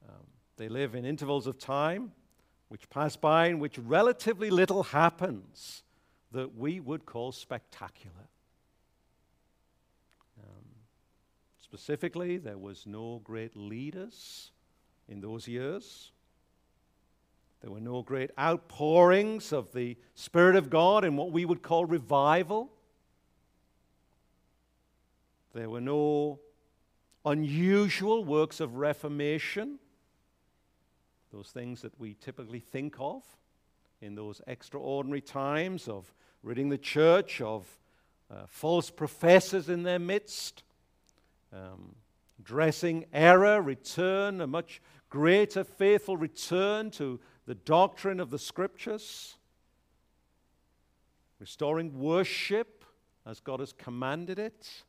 um, they live in intervals of time which pass by in which relatively little happens that we would call spectacular. Specifically, there was no great leaders in those years. There were no great outpourings of the Spirit of God in what we would call revival. There were no unusual works of reformation, those things that we typically think of in those extraordinary times of ridding the church of uh, false professors in their midst um, dressing error, return, a much greater faithful return to the doctrine of the scriptures, restoring worship as God has commanded it,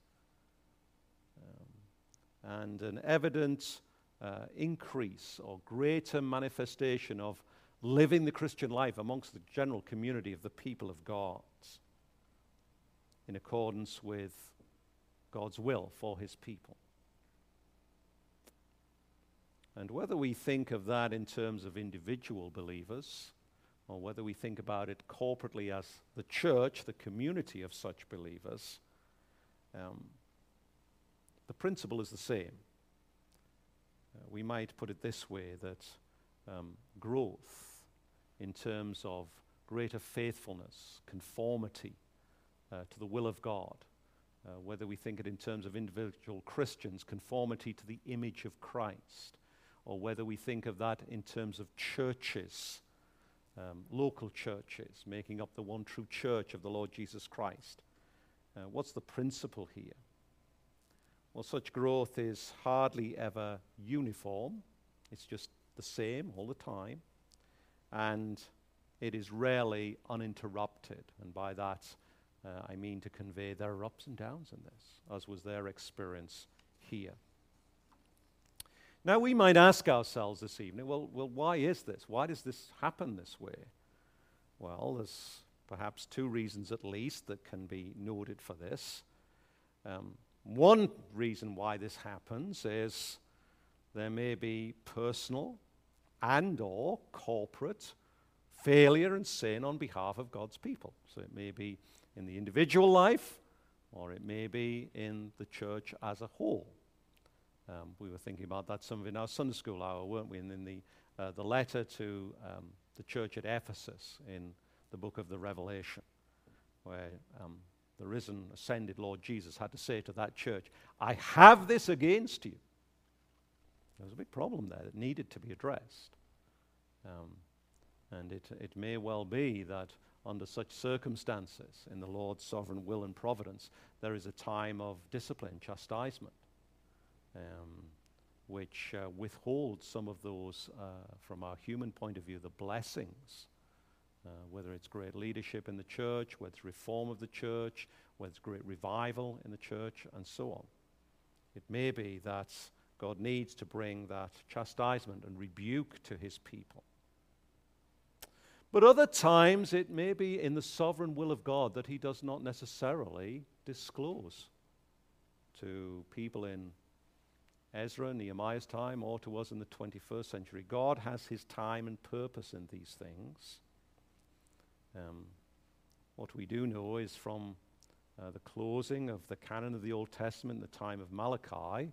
um, and an evident uh, increase or greater manifestation of living the Christian life amongst the general community of the people of God in accordance with God's will for his people. And whether we think of that in terms of individual believers, or whether we think about it corporately as the church, the community of such believers, um, the principle is the same. Uh, we might put it this way that um, growth in terms of greater faithfulness, conformity uh, to the will of God, uh, whether we think it in terms of individual Christians, conformity to the image of Christ, or whether we think of that in terms of churches, um, local churches, making up the one true church of the Lord Jesus Christ. Uh, what's the principle here? Well, such growth is hardly ever uniform, it's just the same all the time, and it is rarely uninterrupted. And by that, uh, I mean to convey there are ups and downs in this, as was their experience here. Now, we might ask ourselves this evening well, well, why is this? Why does this happen this way? Well, there's perhaps two reasons at least that can be noted for this. Um, one reason why this happens is there may be personal and or corporate failure and sin on behalf of God's people. So it may be in the individual life, or it may be in the church as a whole. Um, we were thinking about that some of in our Sunday school hour, weren't we? And in the, uh, the letter to um, the church at Ephesus in the book of the Revelation, where um, the risen, ascended Lord Jesus had to say to that church, I have this against you. There was a big problem there that needed to be addressed. Um, and it, it may well be that under such circumstances, in the Lord's sovereign will and providence, there is a time of discipline, chastisement, um, which uh, withholds some of those, uh, from our human point of view, the blessings uh, whether it's great leadership in the church, whether it's reform of the church, whether it's great revival in the church, and so on. It may be that God needs to bring that chastisement and rebuke to his people. But other times it may be in the sovereign will of God that he does not necessarily disclose to people in Ezra, Nehemiah's time, or to us in the 21st century. God has his time and purpose in these things. Um, what we do know is from uh, the closing of the canon of the Old Testament the time of Malachi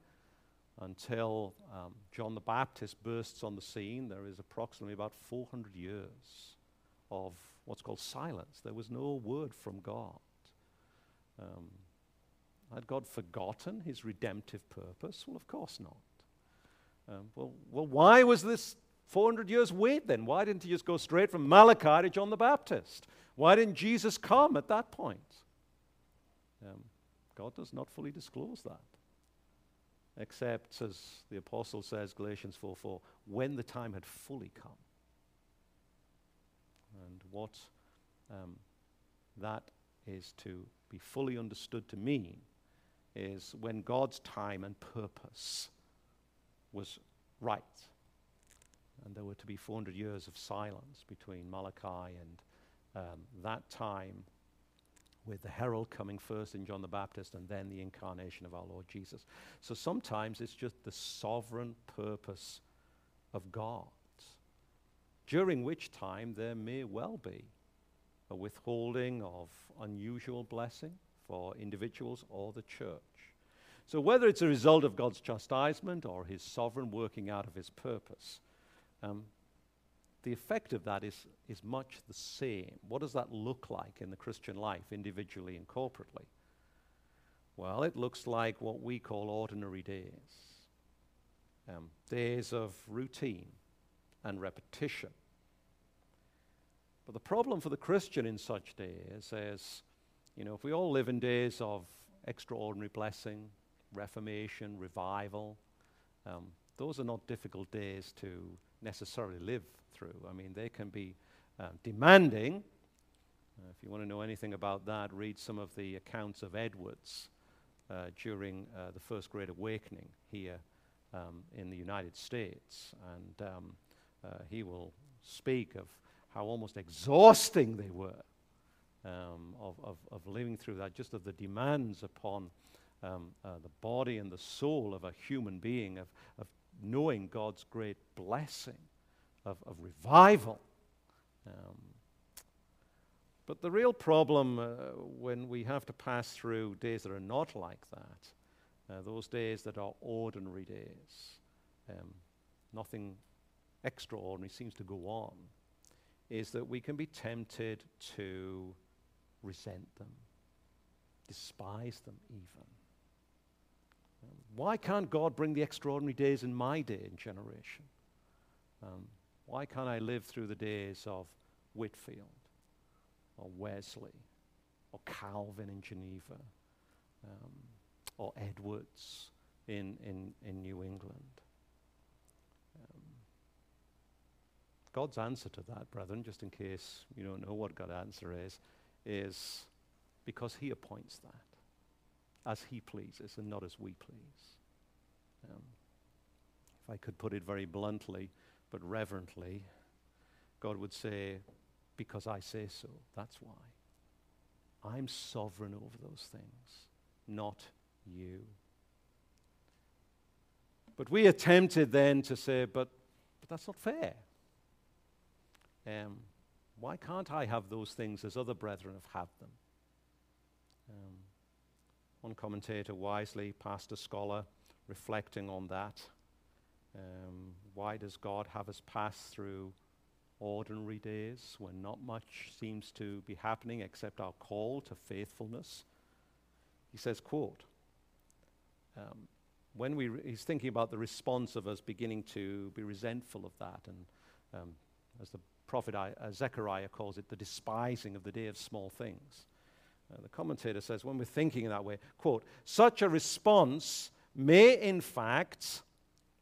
until um, John the Baptist bursts on the scene, there is approximately about 400 years of what's called silence. There was no word from God. Um, had God forgotten his redemptive purpose? Well, of course not. Um, well, well, why was this 400 years wait then? Why didn't he just go straight from Malachi to John the Baptist? Why didn't Jesus come at that point? Um, God does not fully disclose that. Except, as the apostle says, Galatians 4 4, when the time had fully come. And what um, that is to be fully understood to mean is when God's time and purpose was right. And there were to be 400 years of silence between Malachi and um, that time with the herald coming first in John the Baptist and then the incarnation of our Lord Jesus. So sometimes it's just the sovereign purpose of God, during which time there may well be a withholding of unusual blessing for individuals or the church. So, whether it's a result of God's chastisement or his sovereign working out of his purpose, um, the effect of that is, is much the same. What does that look like in the Christian life, individually and corporately? Well, it looks like what we call ordinary days um, days of routine and repetition. But the problem for the Christian in such days is, you know, if we all live in days of extraordinary blessing, reformation, revival, um, those are not difficult days to necessarily live through. I mean, they can be uh, demanding. Uh, if you want to know anything about that, read some of the accounts of Edwards uh, during uh, the First Great Awakening here um, in the United States. And um, uh, he will speak of how almost exhausting they were um, of, of, of, living through that, just of the demands upon um, uh, the body and the soul of a human being, of, of knowing God's great blessing of, of revival. Um, but the real problem uh, when we have to pass through days that are not like that, uh, those days that are ordinary days, um, nothing extraordinary seems to go on, is that we can be tempted to resent them, despise them even. Um, why can't God bring the extraordinary days in my day and generation? Um, why can't I live through the days of Whitefield or Wesley or Calvin in Geneva um, or Edwards in, in, in New England? Um, God's answer to that, brethren, just in case you don't know what God's answer is, is because He appoints that as He pleases and not as we please. Um, if I could put it very bluntly, but reverently, God would say, Because I say so, that's why. I'm sovereign over those things, not you. But we attempted then to say, But, but that's not fair. Um, why can't I have those things as other brethren have had them? Um, one commentator wisely, pastor, scholar, reflecting on that, um, why does God have us pass through ordinary days when not much seems to be happening except our call to faithfulness? He says, quote, um, when we re- he's thinking about the response of us beginning to be resentful of that, and um, as the prophet uh, Zechariah calls it, the despising of the day of small things. Uh, the commentator says, when we're thinking in that way, quote, such a response may in fact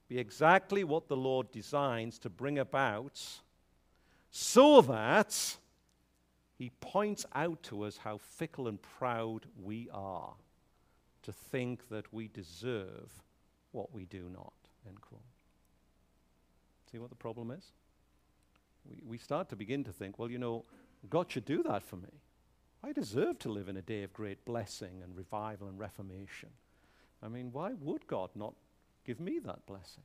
be exactly what the Lord designs to bring about so that he points out to us how fickle and proud we are to think that we deserve what we do not. End quote. See what the problem is? We, we start to begin to think, well, you know, God should do that for me. I deserve to live in a day of great blessing and revival and reformation. I mean, why would God not give me that blessing?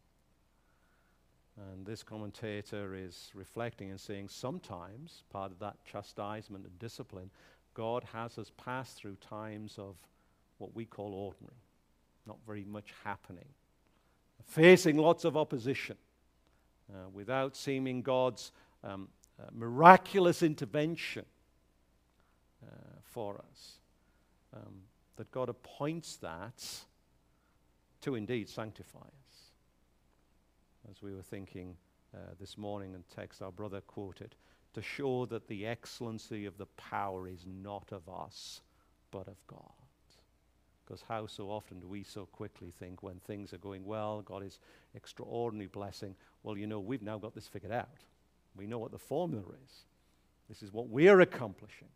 And this commentator is reflecting and saying sometimes part of that chastisement and discipline, God has us pass through times of what we call ordinary, not very much happening, facing lots of opposition, uh, without seeming God's um, uh, miraculous intervention uh, for us. Um, that God appoints that to indeed sanctify us. As we were thinking uh, this morning in text our brother quoted, to show that the excellency of the power is not of us, but of God. Because how so often do we so quickly think when things are going well, God is extraordinary blessing, well, you know, we've now got this figured out. We know what the formula is. This is what we're accomplishing.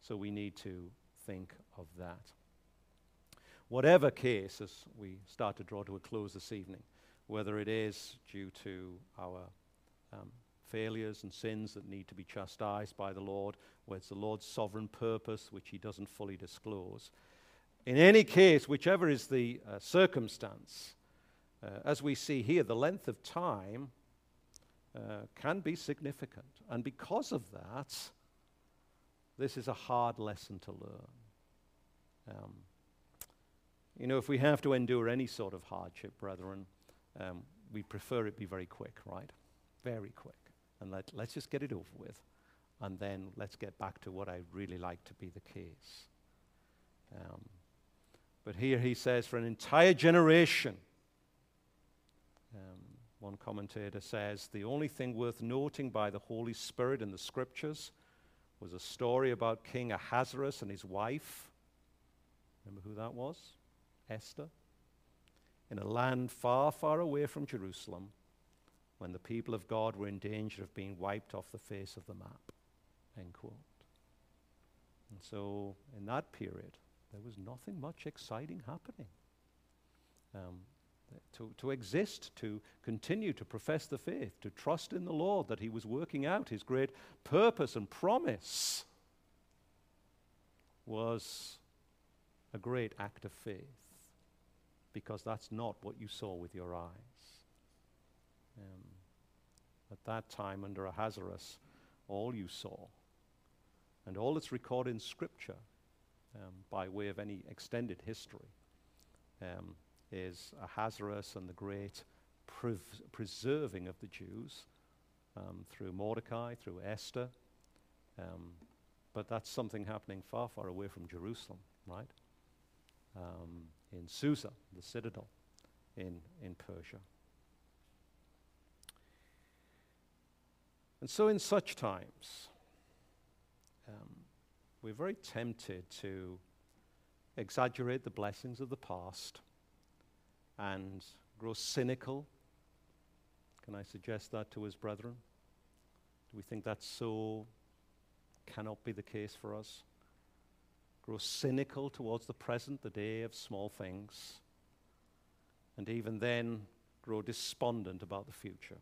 So we need to think of that. Whatever case, as we start to draw to a close this evening, whether it is due to our um, failures and sins that need to be chastised by the Lord, whether it's the Lord's sovereign purpose, which He doesn't fully disclose. In any case, whichever is the uh, circumstance, uh, as we see here, the length of time uh, can be significant. And because of that, this is a hard lesson to learn. Um, you know, if we have to endure any sort of hardship, brethren, um, we prefer it be very quick, right? Very quick. And let, let's just get it over with. And then let's get back to what I really like to be the case. Um, but here he says, for an entire generation, um, one commentator says, the only thing worth noting by the Holy Spirit in the scriptures was a story about King Ahasuerus and his wife. Remember who that was? Esther. In a land far, far away from Jerusalem, when the people of God were in danger of being wiped off the face of the map. End quote. And so, in that period, there was nothing much exciting happening. Um, to, to exist, to continue to profess the faith, to trust in the Lord that He was working out His great purpose and promise was a great act of faith because that's not what you saw with your eyes. Um, at that time, under Ahasuerus, all you saw, and all that's recorded in Scripture um, by way of any extended history, um, is Ahasuerus and the great preserving of the Jews um, through Mordecai, through Esther. Um, but that's something happening far, far away from Jerusalem, right? Um, in Susa, the citadel in, in Persia. And so, in such times, um, we're very tempted to exaggerate the blessings of the past and grow cynical. Can I suggest that to his brethren? Do we think that so cannot be the case for us? Grow cynical towards the present, the day of small things, and even then grow despondent about the future.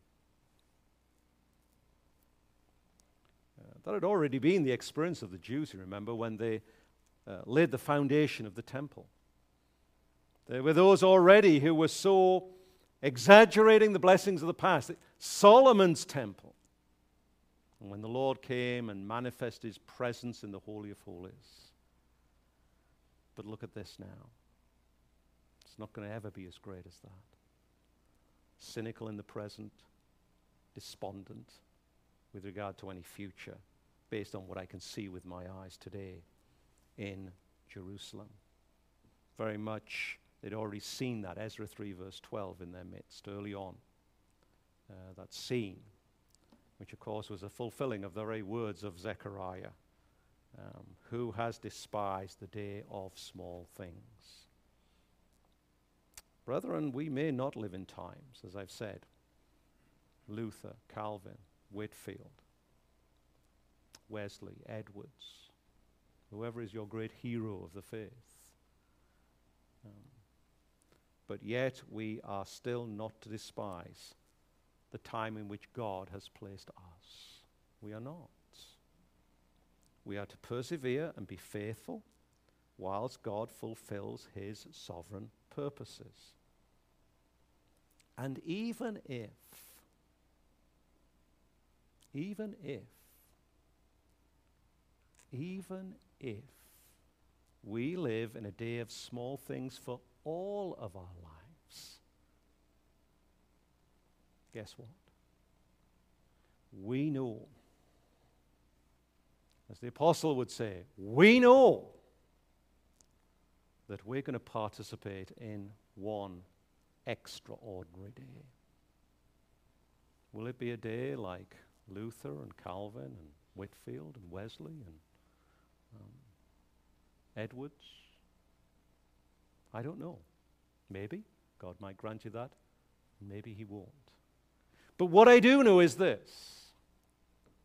Uh, that had already been the experience of the Jews, you remember, when they uh, laid the foundation of the temple. There were those already who were so exaggerating the blessings of the past. Solomon's temple. And when the Lord came and manifested his presence in the Holy of Holies. But look at this now. It's not going to ever be as great as that. Cynical in the present, despondent with regard to any future, based on what I can see with my eyes today in Jerusalem. Very much They'd already seen that, Ezra 3, verse 12, in their midst early on. Uh, that scene, which of course was a fulfilling of the very words of Zechariah um, Who has despised the day of small things? Brethren, we may not live in times, as I've said, Luther, Calvin, Whitefield, Wesley, Edwards, whoever is your great hero of the faith. But yet we are still not to despise the time in which God has placed us. We are not. We are to persevere and be faithful whilst God fulfills his sovereign purposes. And even if, even if, even if we live in a day of small things for all of our lives, guess what? We know, as the apostle would say, we know that we're going to participate in one extraordinary day. Will it be a day like Luther and Calvin and Whitefield and Wesley and um, Edwards? I don't know. Maybe. God might grant you that. Maybe He won't. But what I do know is this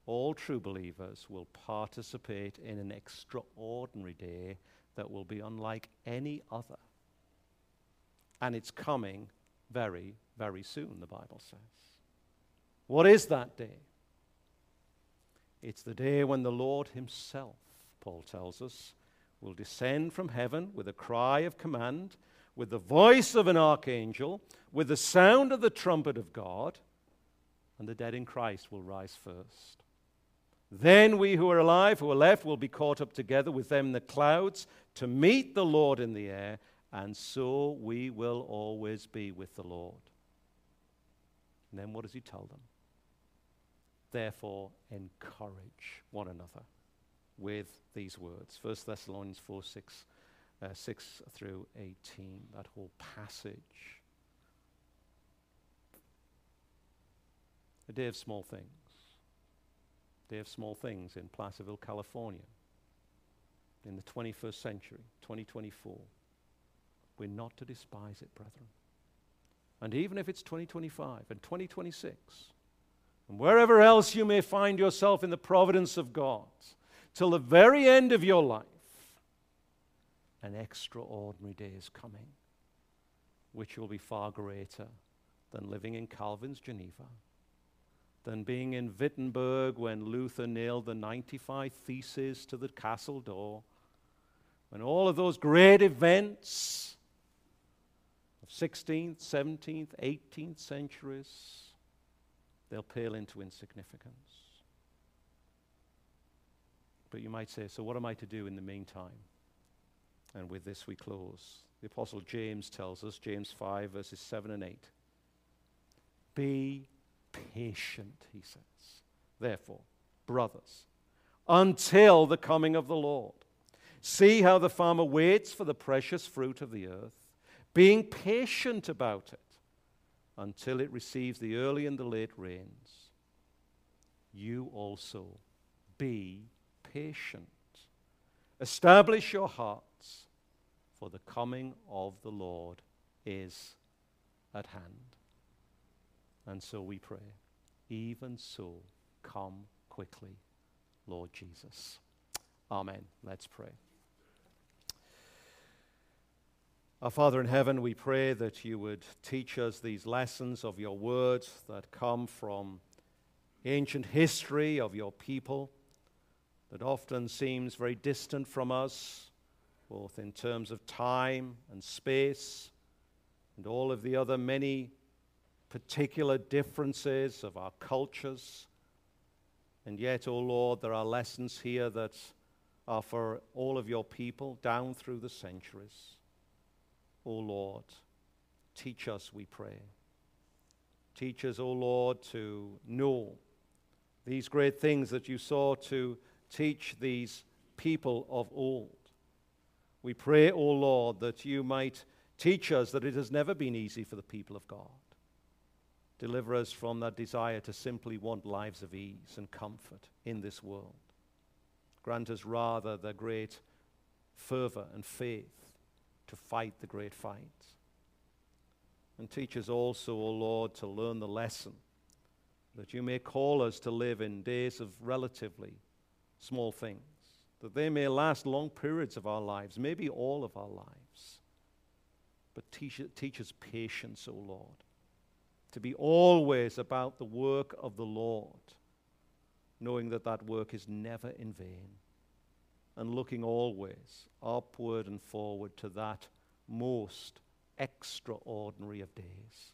all true believers will participate in an extraordinary day that will be unlike any other. And it's coming very, very soon, the Bible says. What is that day? It's the day when the Lord Himself, Paul tells us, will descend from heaven with a cry of command, with the voice of an archangel, with the sound of the trumpet of God, and the dead in Christ will rise first. Then we who are alive, who are left, will be caught up together with them in the clouds to meet the Lord in the air, and so we will always be with the Lord. And then what does he tell them? Therefore, encourage one another with these words. 1 Thessalonians 4 6, uh, 6 through 18, that whole passage. A day of small things. Day of small things in Placerville, California in the 21st century, 2024. We're not to despise it, brethren. And even if it's 2025 and 2026, and wherever else you may find yourself in the providence of God, till the very end of your life, an extraordinary day is coming, which will be far greater than living in Calvin's Geneva, than being in Wittenberg when Luther nailed the 95 Theses to the castle door when all of those great events of 16th, 17th, 18th centuries, they'll pale into insignificance. But you might say, so what am I to do in the meantime? And with this we close. The Apostle James tells us, James 5, verses 7 and 8. Be patient, he says. Therefore, brothers, until the coming of the Lord. See how the farmer waits for the precious fruit of the earth, being patient about it until it receives the early and the late rains. You also be patient. Establish your hearts, for the coming of the Lord is at hand. And so we pray, even so, come quickly, Lord Jesus. Amen. Let's pray. Our Father in heaven, we pray that you would teach us these lessons of your words that come from ancient history of your people that often seems very distant from us, both in terms of time and space and all of the other many particular differences of our cultures. And yet, O oh Lord, there are lessons here that are for all of your people down through the centuries. O Lord. Teach us, we pray. Teach us, O Lord, to know these great things that you saw to teach these people of old. We pray, O Lord, that you might teach us that it has never been easy for the people of God. Deliver us from that desire to simply want lives of ease and comfort in this world. Grant us rather the great fervor and faith to fight the great fight. And teach us also, O Lord, to learn the lesson that you may call us to live in days of relatively small things, that they may last long periods of our lives, maybe all of our lives. But teach, teach us patience, O Lord, to be always about the work of the Lord, knowing that that work is never in vain, and looking always upward and forward to that most extraordinary of days,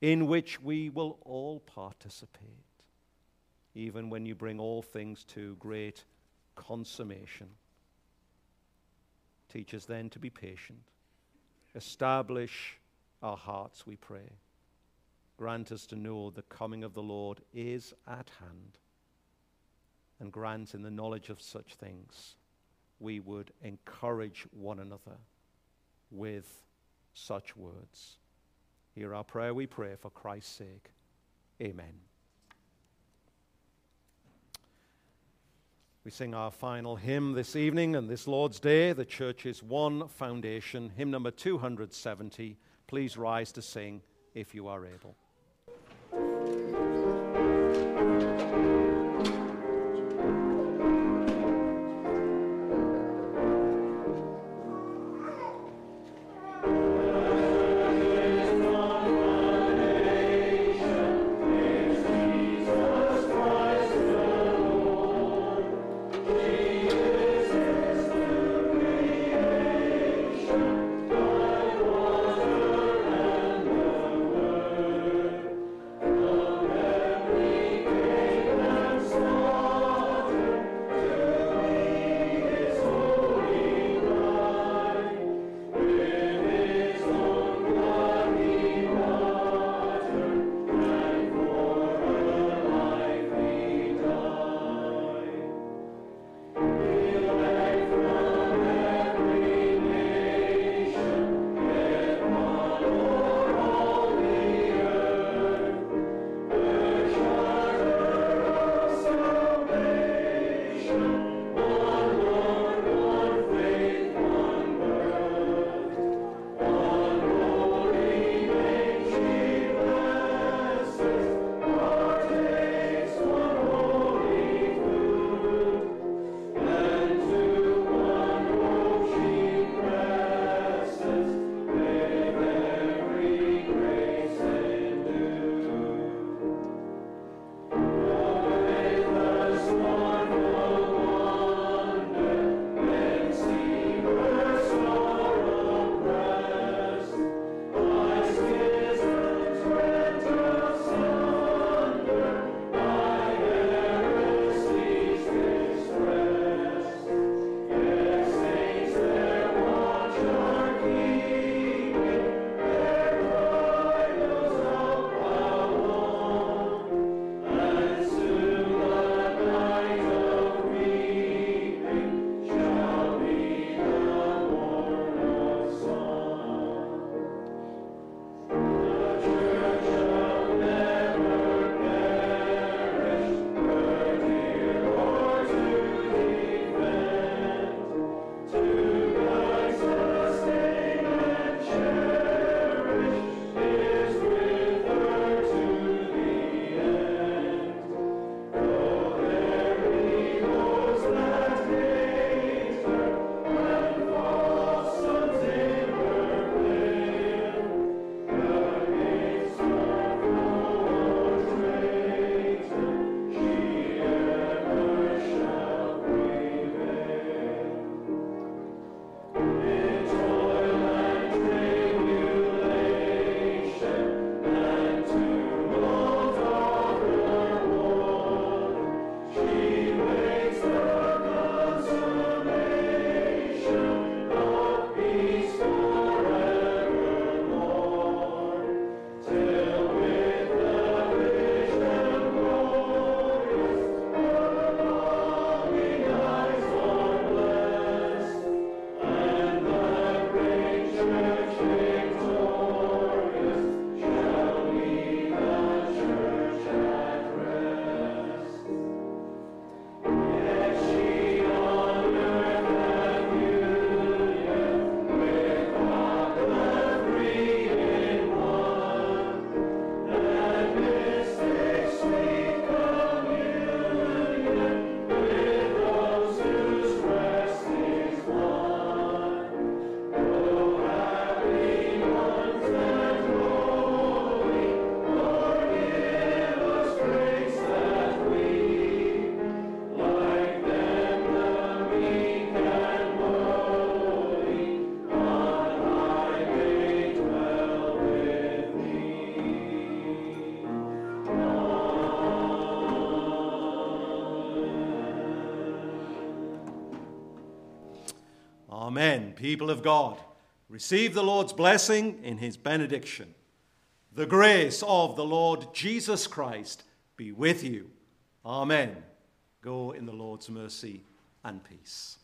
in which we will all participate, even when you bring all things to great consummation. Teach us then to be patient. Establish our hearts, we pray. Grant us to know the coming of the Lord is at hand. And grant in the knowledge of such things we would encourage one another with such words. Hear our prayer, we pray, for Christ's sake. Amen. We sing our final hymn this evening and this Lord's Day, the church's one foundation, hymn number 270. Please rise to sing if you are able. People of God, receive the Lord's blessing in his benediction. The grace of the Lord Jesus Christ be with you. Amen. Go in the Lord's mercy and peace.